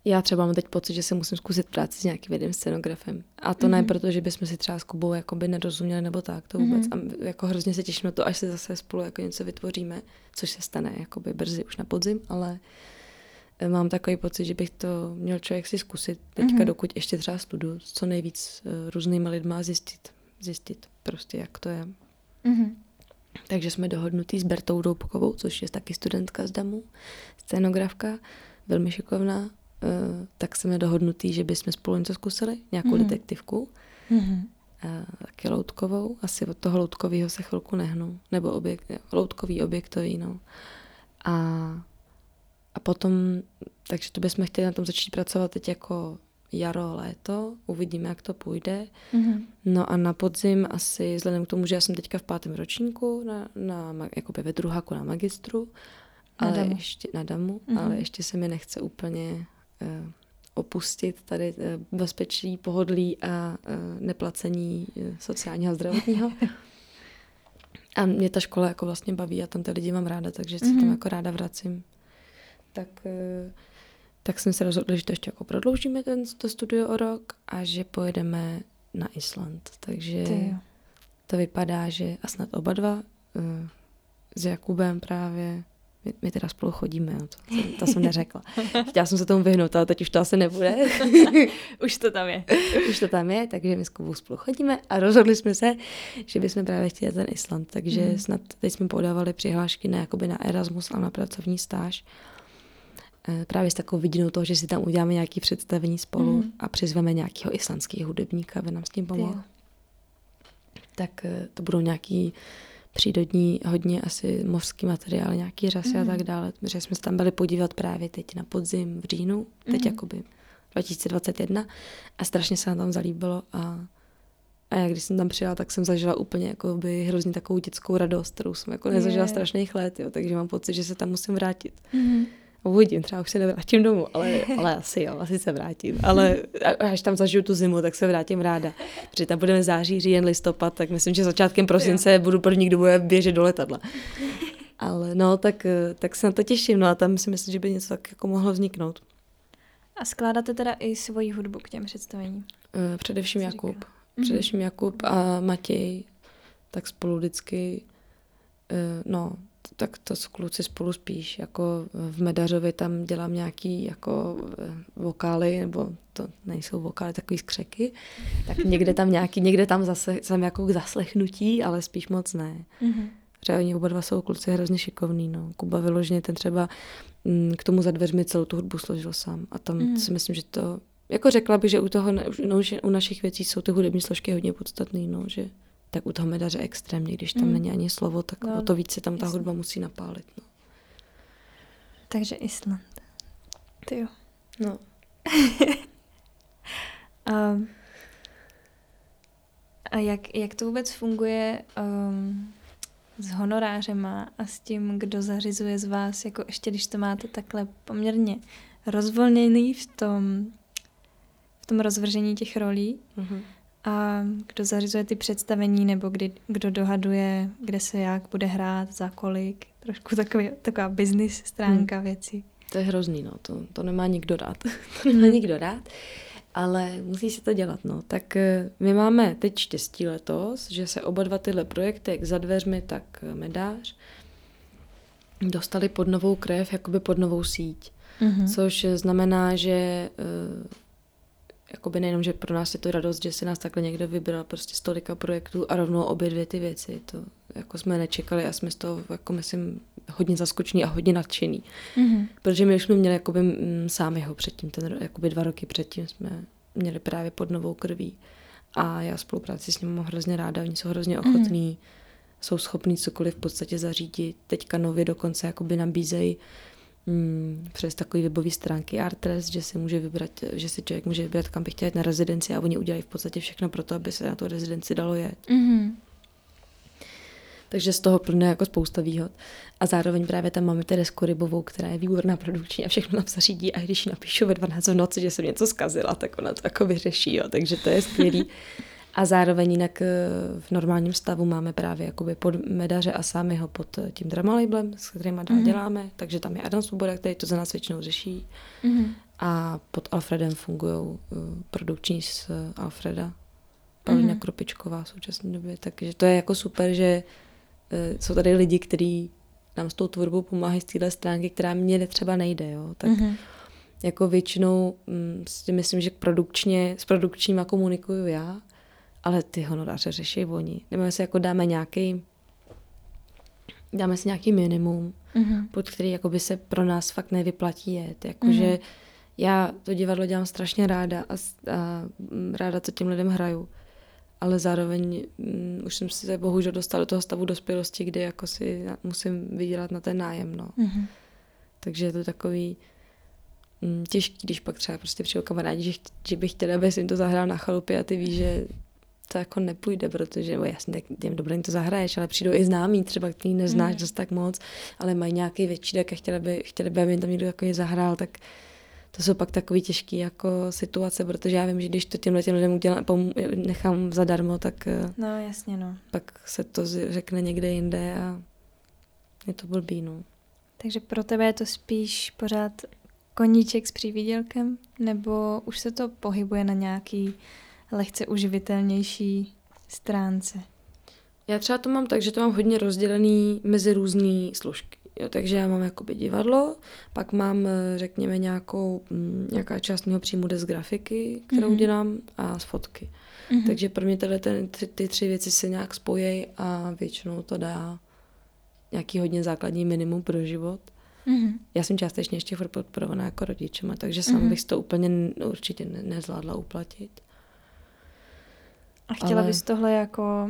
Já třeba mám teď pocit, že se musím zkusit práci s nějakým jedním scenografem. A to mm-hmm. ne proto, že bychom si třeba s Kubou jakoby nerozuměli nebo tak, to vůbec. Mm-hmm. A jako hrozně se těším na to, až se zase spolu jako něco vytvoříme, což se stane jakoby brzy už na podzim, ale eh, mám takový pocit, že bych to měl člověk si zkusit teďka, mm-hmm. dokud ještě třeba studu, co nejvíc uh, různýma lidma zjistit, zjistit prostě, jak to je. Mm-hmm. Takže jsme dohodnutí s Bertou Doubkovou, což je taky studentka z DAMu, scénografka, velmi šikovná, Uh, tak jsme dohodnutí, že bychom spolu něco zkusili, nějakou mm. detektivku. Mm-hmm. Taky loutkovou. Asi od toho loutkového se chvilku nehnu. Nebo objekt, loutkový objektový, no. A, a potom, takže to bychom chtěli na tom začít pracovat teď jako jaro, léto, uvidíme, jak to půjde. Mm-hmm. No a na podzim asi, vzhledem k tomu, že já jsem teďka v pátém ročníku, na, na, jakoby ve druháku na magistru, na ale damu. ještě na damu, mm-hmm. ale ještě se mi nechce úplně uh, opustit tady uh, bezpečí, pohodlí a uh, neplacení uh, sociálního a zdravotního. a mě ta škola jako vlastně baví a tam ty lidi mám ráda, takže se mm-hmm. tam mhm. jako ráda vracím. Tak uh, tak jsme se rozhodli, že to ještě jako prodloužíme ten, to studio o rok a že pojedeme na Island. Takže to vypadá, že a snad oba dva uh, s Jakubem právě my, my teda spolu chodíme, no, to, to, to jsem neřekla. Chtěla jsem se tomu vyhnout, ale teď už to asi nebude. už to tam je. už to tam je, takže my s Kubou spolu chodíme a rozhodli jsme se, že bychom právě chtěli ten Island, takže mm. snad teď jsme podávali přihlášky ne jakoby na Erasmus, ale na pracovní stáž. Eh, právě s takovou vidinou toho, že si tam uděláme nějaké představení spolu mm. a přizveme nějakého islandského hudebníka, aby nám s tím pomohl. Tak eh, to budou nějaký přírodní, hodně asi mořský materiál, nějaký řasy mm. a tak dále. Že jsme se tam byli podívat právě teď na podzim v říjnu, teď mm. jakoby 2021 a strašně se nám tam zalíbilo a a já když jsem tam přijela, tak jsem zažila úplně jako by hrozně takovou dětskou radost, kterou jsem jako nezažila je. strašných let, jo, takže mám pocit, že se tam musím vrátit. Mm. Uvidím, třeba už se nevrátím domů, ale, ale asi jo, asi se vrátím. Ale až tam zažiju tu zimu, tak se vrátím ráda. Protože tam budeme září, říjen, listopad, tak myslím, že začátkem prosince jo. budu první, kdo bude běžet do letadla. Ale no, tak, tak se na to těším, no a tam si myslím, že by něco tak jako mohlo vzniknout. A skládáte teda i svoji hudbu k těm představením? Uh, především Jakub. Mhm. Především Jakub a Matěj, tak spolu vždycky, uh, no, tak to s kluci spolu spíš, jako v Medařovi tam dělám nějaký jako eh, vokály, nebo to nejsou vokály, takový skřeky, tak někde tam nějaký, někde tam zase jsem jako k zaslechnutí, ale spíš moc ne. Mm-hmm. Protože oni oba dva jsou kluci hrozně šikovní, no. Kuba vyloženě ten třeba mm, k tomu za dveřmi celou tu hudbu složil sám a tam mm-hmm. si myslím, že to, jako řekla bych, že u toho, no, že u našich věcí jsou ty hudební složky hodně podstatné, no, že tak u toho medaře extrémně, když tam mm. není ani slovo, tak no, o to víc se tam ta Island. hudba musí napálit. No. Takže Island. Ty jo. No. a, a jak, jak to vůbec funguje um, s honorářema a s tím, kdo zařizuje z vás, jako ještě když to máte takhle poměrně rozvolněný v tom, v tom rozvržení těch rolí, mm-hmm a kdo zařizuje ty představení, nebo kdy, kdo dohaduje, kde se jak bude hrát, za kolik. Trošku takový, taková business stránka hmm. věcí. To je hrozný, no. To, to nemá nikdo rád. to nemá nikdo rád. Ale musí se to dělat, no. Tak eh, my máme teď štěstí letos, že se oba dva tyhle projekty, jak za dveřmi, tak eh, medář, dostali pod novou krev, jakoby pod novou síť. Mm-hmm. Což znamená, že jakoby nejenom, že pro nás je to radost, že se nás takhle někdo vybral prostě z tolika projektů a rovnou obě dvě ty věci. To jako jsme nečekali a jsme z toho, jako myslím, hodně zaskočení a hodně nadšený. Mm-hmm. Protože my už jsme měli jakoby mm, sám jeho předtím, ten, jakoby dva roky předtím jsme měli právě pod novou krví. A já spolupráci s ním mám hrozně ráda, oni jsou hrozně ochotní, mm-hmm. jsou schopní cokoliv v podstatě zařídit. Teďka nově dokonce jakoby nabízejí hmm, přes takový webové stránky Artres, že si může vybrat, že si člověk může vybrat, kam by chtěl jít na rezidenci a oni udělají v podstatě všechno pro to, aby se na tu rezidenci dalo jet. Mm-hmm. Takže z toho plně jako spousta výhod. A zároveň právě tam máme tedy rybovou, která je výborná produkční a všechno nám zařídí. A když napíšu ve 12 v noci, že jsem něco zkazila, tak ona to jako vyřeší. Jo. Takže to je skvělý. A zároveň jinak eh, v normálním stavu máme právě jakoby pod medaře a sami ho pod eh, tím drama labelem, s kterým dál mm-hmm. děláme, takže tam je Adam Svoboda, který to za nás většinou řeší. Mm-hmm. A pod Alfredem fungují uh, produkční z Alfreda, Pavlina mm-hmm. Kropičková v současné době, takže to je jako super, že jsou tady lidi, kteří nám s tou tvorbou pomáhají z téhle stránky, která mě třeba nejde, jo, tak mm-hmm jako většinou mm, si myslím, že produkčně, s produkčníma komunikuju já, ale ty honoráře řeší oni. Nebo si jako dáme nějaký dáme si nějaký minimum, mm-hmm. pod který jakoby se pro nás fakt nevyplatí jet. Jakože mm-hmm. já to divadlo dělám strašně ráda a, a ráda to těm lidem hraju. Ale zároveň um, už jsem se bohužel dostala do toho stavu dospělosti, kdy jako si musím vydělat na ten nájem. No. Mm-hmm. Takže je to takový, Mm, těžký, když pak třeba prostě přijel kamarádi, že, že bych chtěla, aby jim to zahrál na chalupě a ty víš, že to jako nepůjde, protože no jasně, tak těm dobrým to zahraješ, ale přijdou i známí, třeba který neznáš mm. dost tak moc, ale mají nějaký večírek a chtěli by, chtěli by, aby jim tam někdo takový zahrál, tak to jsou pak takový těžké jako situace, protože já vím, že když to těmhle těm lidem udělám, nechám zadarmo, tak eh, no, jasně, no. pak se to řekne někde jinde a je to blbý, no. Takže pro tebe je to spíš pořád koníček s přívidělkem, nebo už se to pohybuje na nějaký lehce uživitelnější stránce? Já třeba to mám tak, že to mám hodně rozdělený mezi různé složky. Jo, takže já mám jakoby divadlo, pak mám, eh, řekněme, nějakou, mm, nějaká část mého příjmu jde z grafiky, kterou mm-hmm. dělám, a z fotky. Mm-hmm. Takže pro mě tyhle ten, ty, ty tři věci se nějak spojí a většinou to dá nějaký hodně základní minimum pro život. Mm-hmm. Já jsem částečně ještě furt podporovaná jako rodičema, takže sám mm-hmm. bych to úplně určitě ne- nezvládla uplatit. A chtěla Ale... bys tohle jako...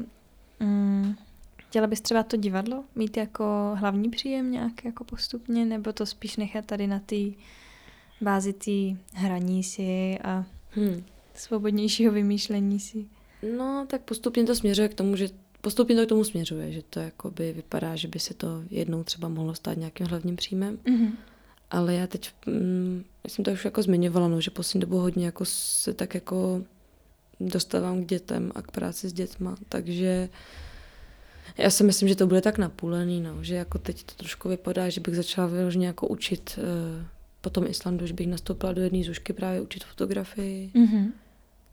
Mm, chtěla bys třeba to divadlo mít jako hlavní příjem nějak jako postupně, nebo to spíš nechat tady na té bázi té hraní si a hmm. svobodnějšího vymýšlení si? No, tak postupně to směřuje k tomu, že postupně to k tomu směřuje, že to jakoby vypadá, že by se to jednou třeba mohlo stát nějakým hlavním příjmem. Mm-hmm. Ale já teď, mm, jsem to už jako zmiňovala, no, že poslední dobu hodně jako se tak jako dostávám k dětem a k práci s dětma, takže já si myslím, že to bude tak napůlený, no, že jako teď to trošku vypadá, že bych začala vyloženě jako učit uh, po tom Islandu, že bych nastoupila do jedné zušky právě učit fotografii. Mm-hmm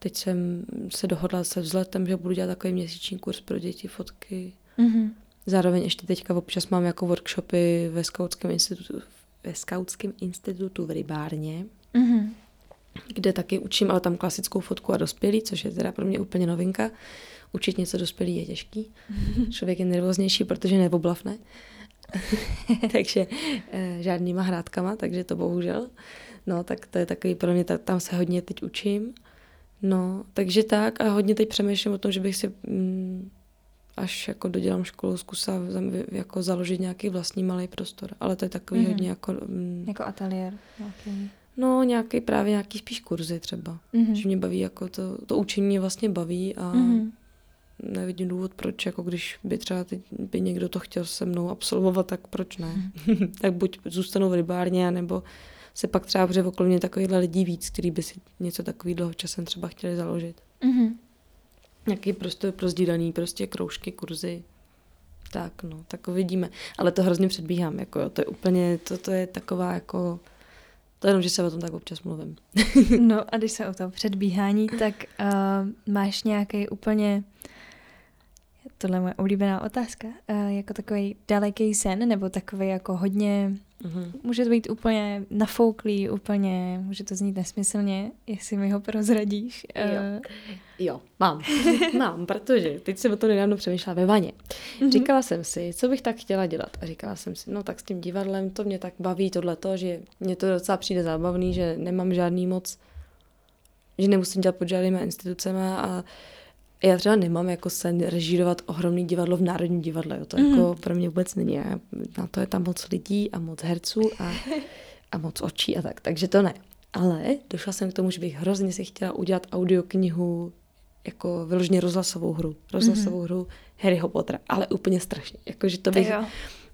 Teď jsem se dohodla se vzletem, že budu dělat takový měsíční kurz pro děti, fotky. Mm-hmm. Zároveň ještě teďka občas mám jako workshopy ve skautském institutu, ve skautském institutu v Rybárně, mm-hmm. Kde taky učím, ale tam klasickou fotku a dospělý, což je teda pro mě úplně novinka. Učit něco dospělý je těžký. Člověk je nervóznější, protože neoblavne. takže e, žádnýma hrádkama, takže to bohužel. No, tak to je takový pro mě, tam se hodně teď učím. No, takže tak a hodně teď přemýšlím o tom, že bych si mm, až jako dodělám školu zkusila jako založit nějaký vlastní malý prostor, ale to je takový mm-hmm. hodně jako... Mm, jako ateliér nějaký. No, nějaký právě nějaký spíš kurzy třeba. Mm-hmm. Že mě baví jako to, to učení mě vlastně baví a mm-hmm. nevidím důvod, proč, jako když by třeba teď by někdo to chtěl se mnou absolvovat, tak proč ne? Mm-hmm. tak buď zůstanu v rybárně, nebo se pak třeba vře okolo mě takovýhle lidí víc, kteří by si něco takového časem třeba chtěli založit. Mm-hmm. Nějaký prostor pro sdílený prostě kroužky, kurzy. Tak, no, tak uvidíme. Ale to hrozně předbíhám, jako jo, to je úplně, to, to je taková jako, to je jenom, že se o tom tak občas mluvím. no a když se o tom předbíhání, tak uh, máš nějaký úplně, tohle je moje oblíbená otázka, uh, jako takový daleký sen, nebo takový jako hodně Mm-hmm. Může to být úplně nafouklý, úplně, může to znít nesmyslně, jestli mi ho prozradíš. Jo, uh... jo mám. mám, protože teď jsem o to nedávno přemýšlela ve vaně. Mm-hmm. Říkala jsem si, co bych tak chtěla dělat. A říkala jsem si, no tak s tím divadlem to mě tak baví, tohleto, že mě to docela přijde zábavný, že nemám žádný moc, že nemusím dělat pod žádnýma institucema a já třeba nemám jako sen režírovat ohromný divadlo v Národním divadle. Jo. To mm. jako pro mě vůbec není. Já, na to je tam moc lidí a moc herců a, a moc očí a tak. Takže to ne. Ale došla jsem k tomu, že bych hrozně si chtěla udělat audioknihu, jako vyloženě rozhlasovou hru. Rozhlasovou mm-hmm. hru Harryho Pottera, ale úplně strašně. Jako, že to bych,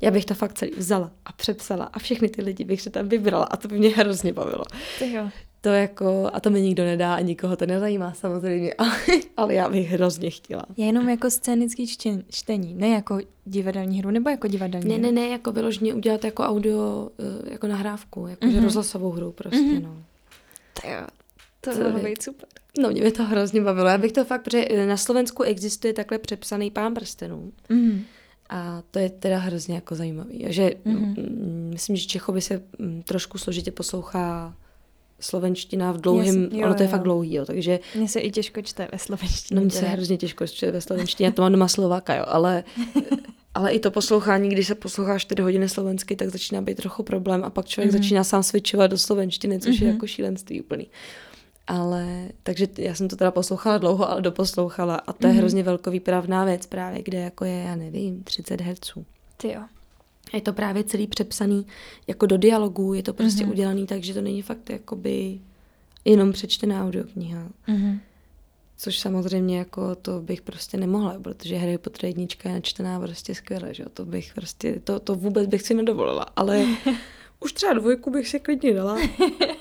já bych to fakt celý vzala a přepsala a všechny ty lidi bych se tam vybrala a to by mě hrozně bavilo. jo. To jako, a to mi nikdo nedá a nikoho to nezajímá samozřejmě, ale, ale já bych hrozně chtěla. Je jenom jako scénický čtení, čtení, ne jako divadelní hru, nebo jako divadelní Ne, hru? ne, ne, jako vyloženě udělat jako audio, eh, jako nahrávku, jako mm-hmm. Mhm. rozhlasovou hru prostě, Mhm. no. To jo, to, To je- být super. No, mě by to hrozně bavilo. Já bych to fakt, protože eh, na Slovensku existuje takhle přepsaný pán prstenů. Mm. A to je teda hrozně jako zajímavý. Že Mhm. mm, myslím, že Čechovi se mm, trošku složitě poslouchá slovenština v dlouhém, Jasně, jo, ono to je jo. fakt dlouhý, jo, takže Mně se i těžko čte ve slovenštině. no, mně se hrozně těžko čte ve slovenštině, já to mám doma Slováka, jo, ale, ale i to poslouchání, když se poslouchá 4 hodiny slovensky, tak začíná být trochu problém a pak člověk Mhm. začíná sám switchovat do slovenštiny, což je Mhm. jako šílenství úplný. Ale, takže já jsem to teda poslouchala dlouho, ale doposlouchala a to je Mhm. hrozně velkovýpravná věc právě, kde jako je, já nevím, 30 herců. Ty jo. A Je to právě celý přepsaný jako do dialogů, je to prostě Mhm. mm-hmm. udělaný tak, že to není fakt jakoby jenom přečtená audiokniha. Mhm. Což samozřejmě jako to bych prostě nemohla, protože Harry Potter jednička je načtená prostě skvěle, že jo? To bych prostě, to, to vůbec bych si nedovolila, ale už třeba dvojku bych si klidně dala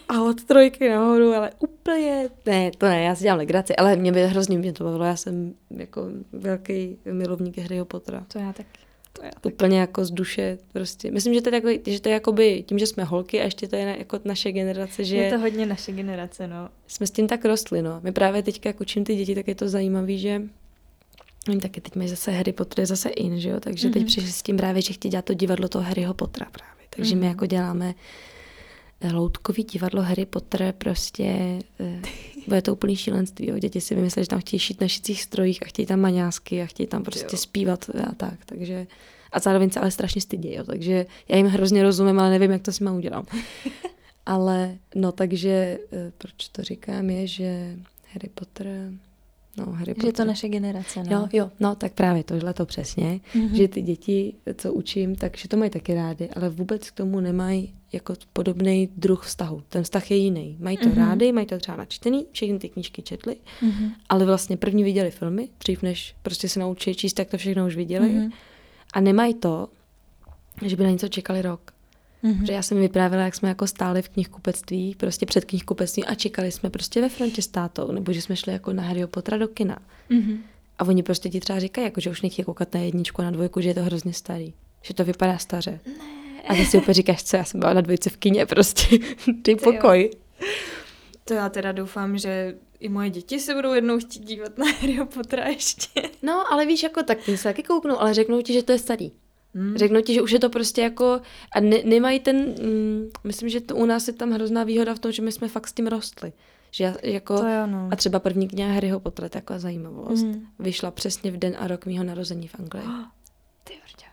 a od trojky nahoru, ale úplně, ne, to ne, já si dělám legraci, ale mě by hrozně mě to bavilo, já jsem jako velký milovník Harryho Pottera. To já taky. To taky. Úplně jako z duše prostě. Myslím, že to je, takový, že to je jakoby tím, že jsme holky a ještě to je jako naše generace, že Je to hodně naše generace, no. jsme s tím tak rostli, no. My právě teďka, jak učím ty děti, tak je to zajímavé, že oni taky teď mají zase Harry Potter, je zase in, že jo, takže mm-hmm. teď Mhm. přišli s tím právě, že chtějí dělat to divadlo toho Harryho Pottera právě. Takže mm-hmm. my Mhm. jako děláme loutkový divadlo Harry Potter, prostě eh, bude to úplný šílenství, jo. Děti si vymysleli, že tam chtějí šít na šicích strojích a chtějí tam maňásky a chtějí tam prostě Jo. zpívat a tak, takže a zároveň se ale strašně stydí, jo, takže já jim hrozně rozumím, ale nevím, jak to s nimi udělám. ale no, takže eh, proč to říkám je, že Harry Potter, no Harry Že je to Potter. naše generace, no. Jo, jo, no tak právě tohle to přesně, Mhm. že ty děti, co učím, takže to mají taky rády, ale vůbec k tomu nemají jako podobný druh vztahu. Ten vztah je jiný. Mají to Mhm. rádi, mají to třeba načtený, všechny ty knížky četli, Mhm. ale vlastně první viděli filmy, dřív než prostě se naučili číst, tak to všechno už viděli. Mhm. A nemají to, že by na něco čekali rok. Mhm. Že já jsem vyprávěla, jak jsme jako stáli v knihkupectví, prostě před knihkupectvím a čekali jsme prostě ve frontě s tátou, nebo že jsme šli jako na Harryho Pottera do kina. Mhm. A oni prostě ti třeba říkají, jako, že už nechtějí koukat na jedničku a na dvojku, že je to hrozně starý. Že to vypadá staře. A ty si úplně říkáš, co, já jsem byla na dvojce v kině prostě. Ty jo. pokoj. To já teda doufám, že i moje děti se budou jednou chtít dívat na Harryho Pottera ještě. No, ale víš, jako tak ty se taky kouknou, ale řeknou ti, že to je starý. Hmm. Řeknou ti, že už je to prostě jako, a ne, nemají ten, mm, myslím, že to u nás je tam hrozná výhoda v tom, že my jsme fakt s tím rostli. Že já, jako, To jo, no. a třeba první kniha Harryho Pottera, to je taková zajímavost, Mhm. vyšla přesně v den a rok mýho narození v Anglii. Ty vrďa.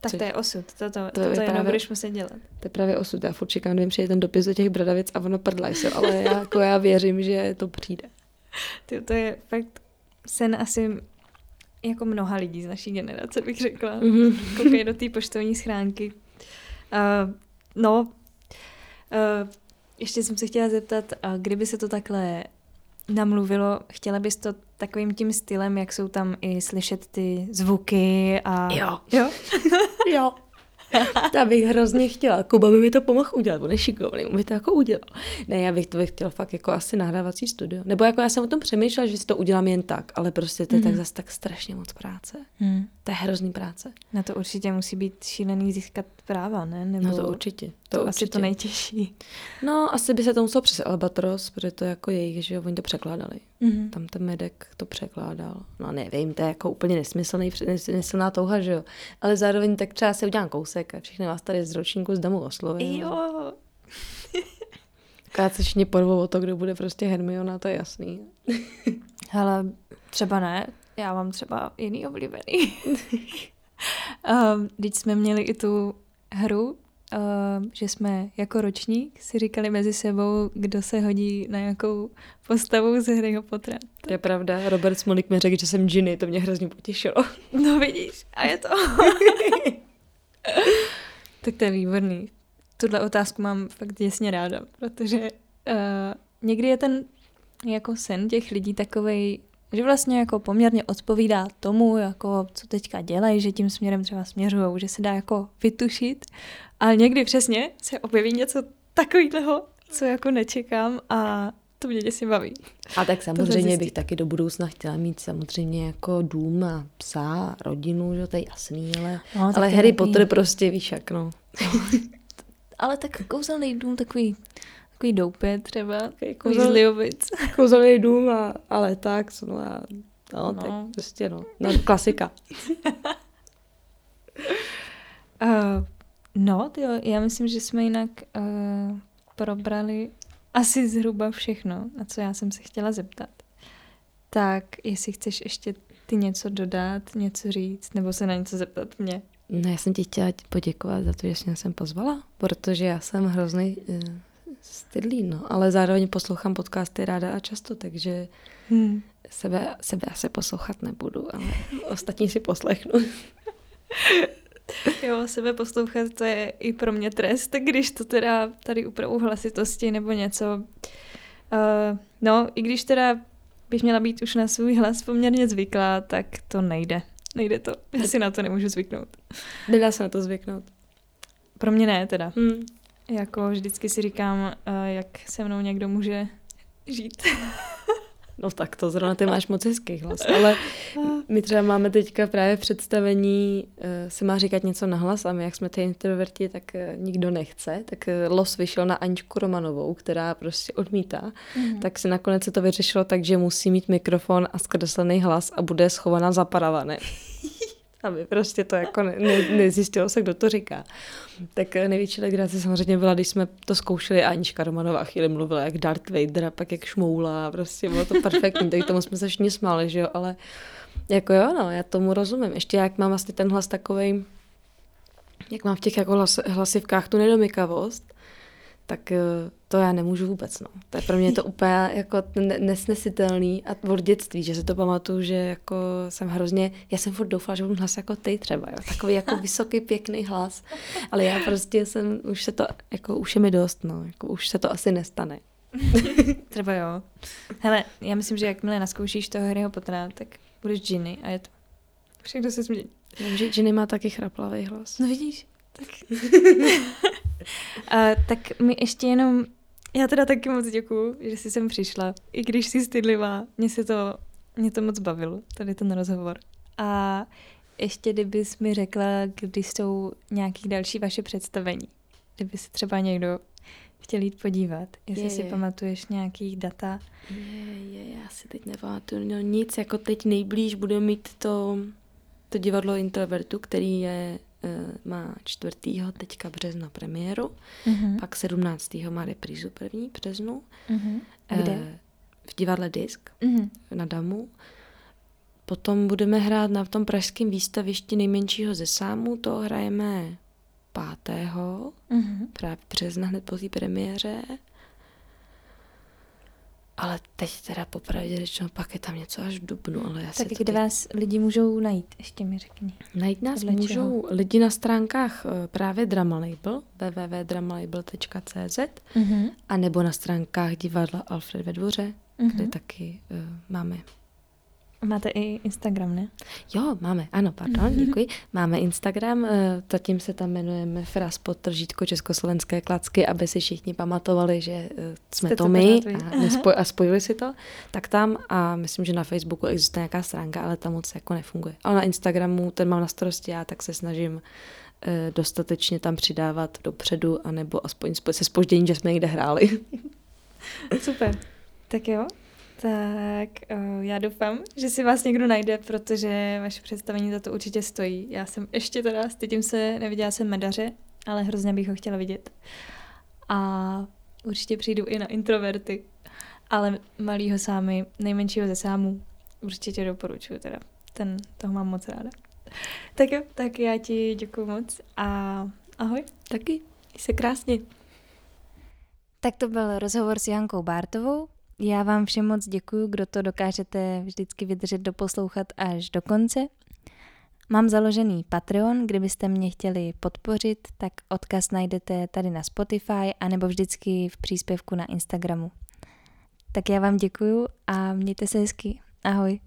Tak Což- to je osud, toto, to to, je toto jenom právě- budeš muset dělat. To je právě osud, já furt čekám, mi přijde ten dopis do těch bradavic a ono prdlaj se, ale já, jako já věřím, že to přijde. Ty, to je fakt sen asi jako mnoha lidí z naší generace, bych řekla. Mhm. Koukají do té poštovní schránky. Uh, no, uh, ještě jsem se chtěla zeptat, uh, kdyby se to takhle namluvilo, chtěla bys to takovým tím stylem, jak jsou tam i slyšet ty zvuky a... Jo. Jo? Jo. Já bych hrozně chtěla. Kuba by mi to pomohl udělat, on je šikovný, on by to jako udělal. Ne, já bych to bych chtěla fakt jako asi nahrávací studio. Nebo jako já jsem o tom přemýšlela, že si to udělám jen tak, ale prostě to je tak Mhm. zase tak strašně moc práce. Hmm. To je hrozný práce. Na to určitě musí být šílený získat práva, ne? Nebo No to určitě. To, To, určitě. asi to nejtěžší. No, asi by se to muselo přes Albatros, protože to je jako jejich, že jo, oni to překládali. Mhm. Tam ten medek to překládal. No nevím, to je jako úplně nesmyslný, nesmyslná touha, že jo. Ale zároveň tak třeba si udělám kousek a všechny vás tady z ročníku z domu oslovím. Jo. Akorát se všichni porvou o to, kdo bude prostě Hermiona, to je jasný. Hele, třeba ne, já mám třeba jiný oblíbený. um, když jsme měli i tu hru, um, že jsme jako ročník si říkali mezi sebou, kdo se hodí na jakou postavu ze Harryho Pottera. To je pravda, Robert Smolik mi řekl, že jsem Ginny, to mě hrozně potěšilo. No vidíš, a je to. tak to je výborný. Tuhle otázku mám fakt děsně ráda, protože uh, někdy je ten jako sen těch lidí takovej, že vlastně jako poměrně odpovídá tomu, jako co teďka dělají, že tím směrem třeba směřují, že se dá jako vytušit, ale někdy přesně se objeví něco takového co jako nečekám a to mě děsně baví. A tak samozřejmě bych taky do budoucna chtěla mít samozřejmě jako dům a psa, rodinu, že to je jasný, ale, no, ale Harry Potter prostě víš jak, no. ale tak kouzelný dům, takový, takový doupě třeba, takový kouzel, Kouzelný dům, a, ale tak, no a no, no. tak prostě no, no klasika. uh, no, tyjo, já myslím, že jsme jinak uh, probrali asi zhruba všechno, na co já jsem se chtěla zeptat. Tak jestli chceš ještě ty něco dodat, něco říct, nebo se na něco zeptat mě. No já jsem ti chtěla poděkovat za to, že jsi mě sem pozvala, protože já jsem hrozný uh, stydlý, no, ale zároveň poslouchám podcasty ráda a často, takže hmm. sebe, sebe asi poslouchat nebudu, ale ostatní si poslechnu. Jo, sebe poslouchat, to je i pro mě trest, když to teda tady upravu hlasitosti nebo něco. Uh, no, i když teda bych měla být už na svůj hlas poměrně zvyklá, tak to nejde. Nejde to. Já si na to nemůžu zvyknout. Nedá se na to zvyknout. Pro mě ne, teda. Hmm. Jako vždycky si říkám, uh, jak se mnou někdo může žít. No tak to zrovna ty máš moc hezký hlas, ale my třeba máme teďka právě představení, uh, se má říkat něco na hlas a my, jak jsme ty introverti, tak uh, nikdo nechce, tak los vyšel na Aničku Romanovou, která prostě odmítá, mm. tak se nakonec se to vyřešilo tak, že musí mít mikrofon a zkreslený hlas a bude schovaná za paravanem. aby prostě to jako ne, ne, nezjistilo se, kdo to říká. Tak největší legrace samozřejmě byla, když jsme to zkoušeli Anička Romanová chvíli mluvila jak Darth Vader a pak jak šmoula, prostě bylo to perfektní, tak tomu jsme se všichni smáli, že jo, ale jako jo, no, já tomu rozumím. Ještě jak mám vlastně ten hlas takovej, jak mám v těch jako hlas, hlasivkách tu nedomykavost, tak eh, to já nemůžu vůbec, no. To je pro mě to úplně jako nesnesitelný a od dětství, že se to pamatuju, že jako jsem hrozně, já jsem furt doufala, že budu hlas jako ty třeba, jo. takový jako vysoký, pěkný hlas, ale já prostě jsem, už se to, jako už je mi dost, no, jako už se to asi nestane. třeba jo. Hele, já myslím, že jakmile naskoušíš toho Harryho Pottera, tak budeš Ginny a je to všechno se změní. Vím, že Ginny má taky chraplavý hlas. No vidíš, tak. uh, tak mi ještě jenom, já teda taky moc děkuju, že jsi sem přišla. I když jsi stydlivá, mě se to, mě to moc bavilo, tady ten rozhovor. A ještě kdybys mi řekla, kdy jsou nějaký další vaše představení. Kdyby se třeba někdo chtěl jít podívat, jestli je, si je. pamatuješ nějaký data. Je, je, já si teď nepamatuju no nic, jako teď nejblíž budeme mít to, to divadlo Introvertu, který je má 4. teďka března premiéru, uh-huh. pak 17. má reprízu první březnu. Uh-huh. Kde? V divadle Disk uh-huh. na Damu. Potom budeme hrát na tom pražském výstavišti nejmenšího ze sámu, to hrajeme 5. Uh-huh. právě března hned po té premiéře. Ale teď teda popravdě řečeno, pak je tam něco až v dubnu. Ale já tak kde teď... vás lidi můžou najít, ještě mi řekni. Najít nás Podle můžou čeho? lidi na stránkách eh, právě Drama Label, www.dramalabel.cz uh-huh. a nebo na stránkách divadla Alfred ve dvoře, uh-huh. kde taky uh, máme Máte i Instagram, ne? Jo, máme, ano, pardon, děkuji. Máme Instagram, eh, zatím se tam jmenujeme Fras podtržítko Československé klacky, aby si všichni pamatovali, že eh, jsme Jste to my a, nespoj, a spojili si to. Tak tam a myslím, že na Facebooku existuje nějaká stránka, ale tam moc jako nefunguje. Ale na Instagramu, ten mám na starosti já, tak se snažím eh, dostatečně tam přidávat dopředu, anebo aspoň se spožděním, že jsme někde hráli. Super. Tak jo, tak uh, já doufám, že si vás někdo najde, protože vaše představení za to určitě stojí. Já jsem ještě teda, stydím se, neviděla jsem medaře, ale hrozně bych ho chtěla vidět. A určitě přijdu i na introverty, ale malýho sámy, nejmenšího ze sámů, určitě doporučuji teda. Ten, toho mám moc ráda. Tak jo, tak já ti děkuji moc a ahoj. Taky, se krásně. Tak to byl rozhovor s Jankou Bártovou, já vám všem moc děkuji, kdo to dokážete vždycky vydržet doposlouchat až do konce. Mám založený Patreon, kdybyste mě chtěli podpořit, tak odkaz najdete tady na Spotify anebo vždycky v příspěvku na Instagramu. Tak já vám děkuju a mějte se hezky. Ahoj.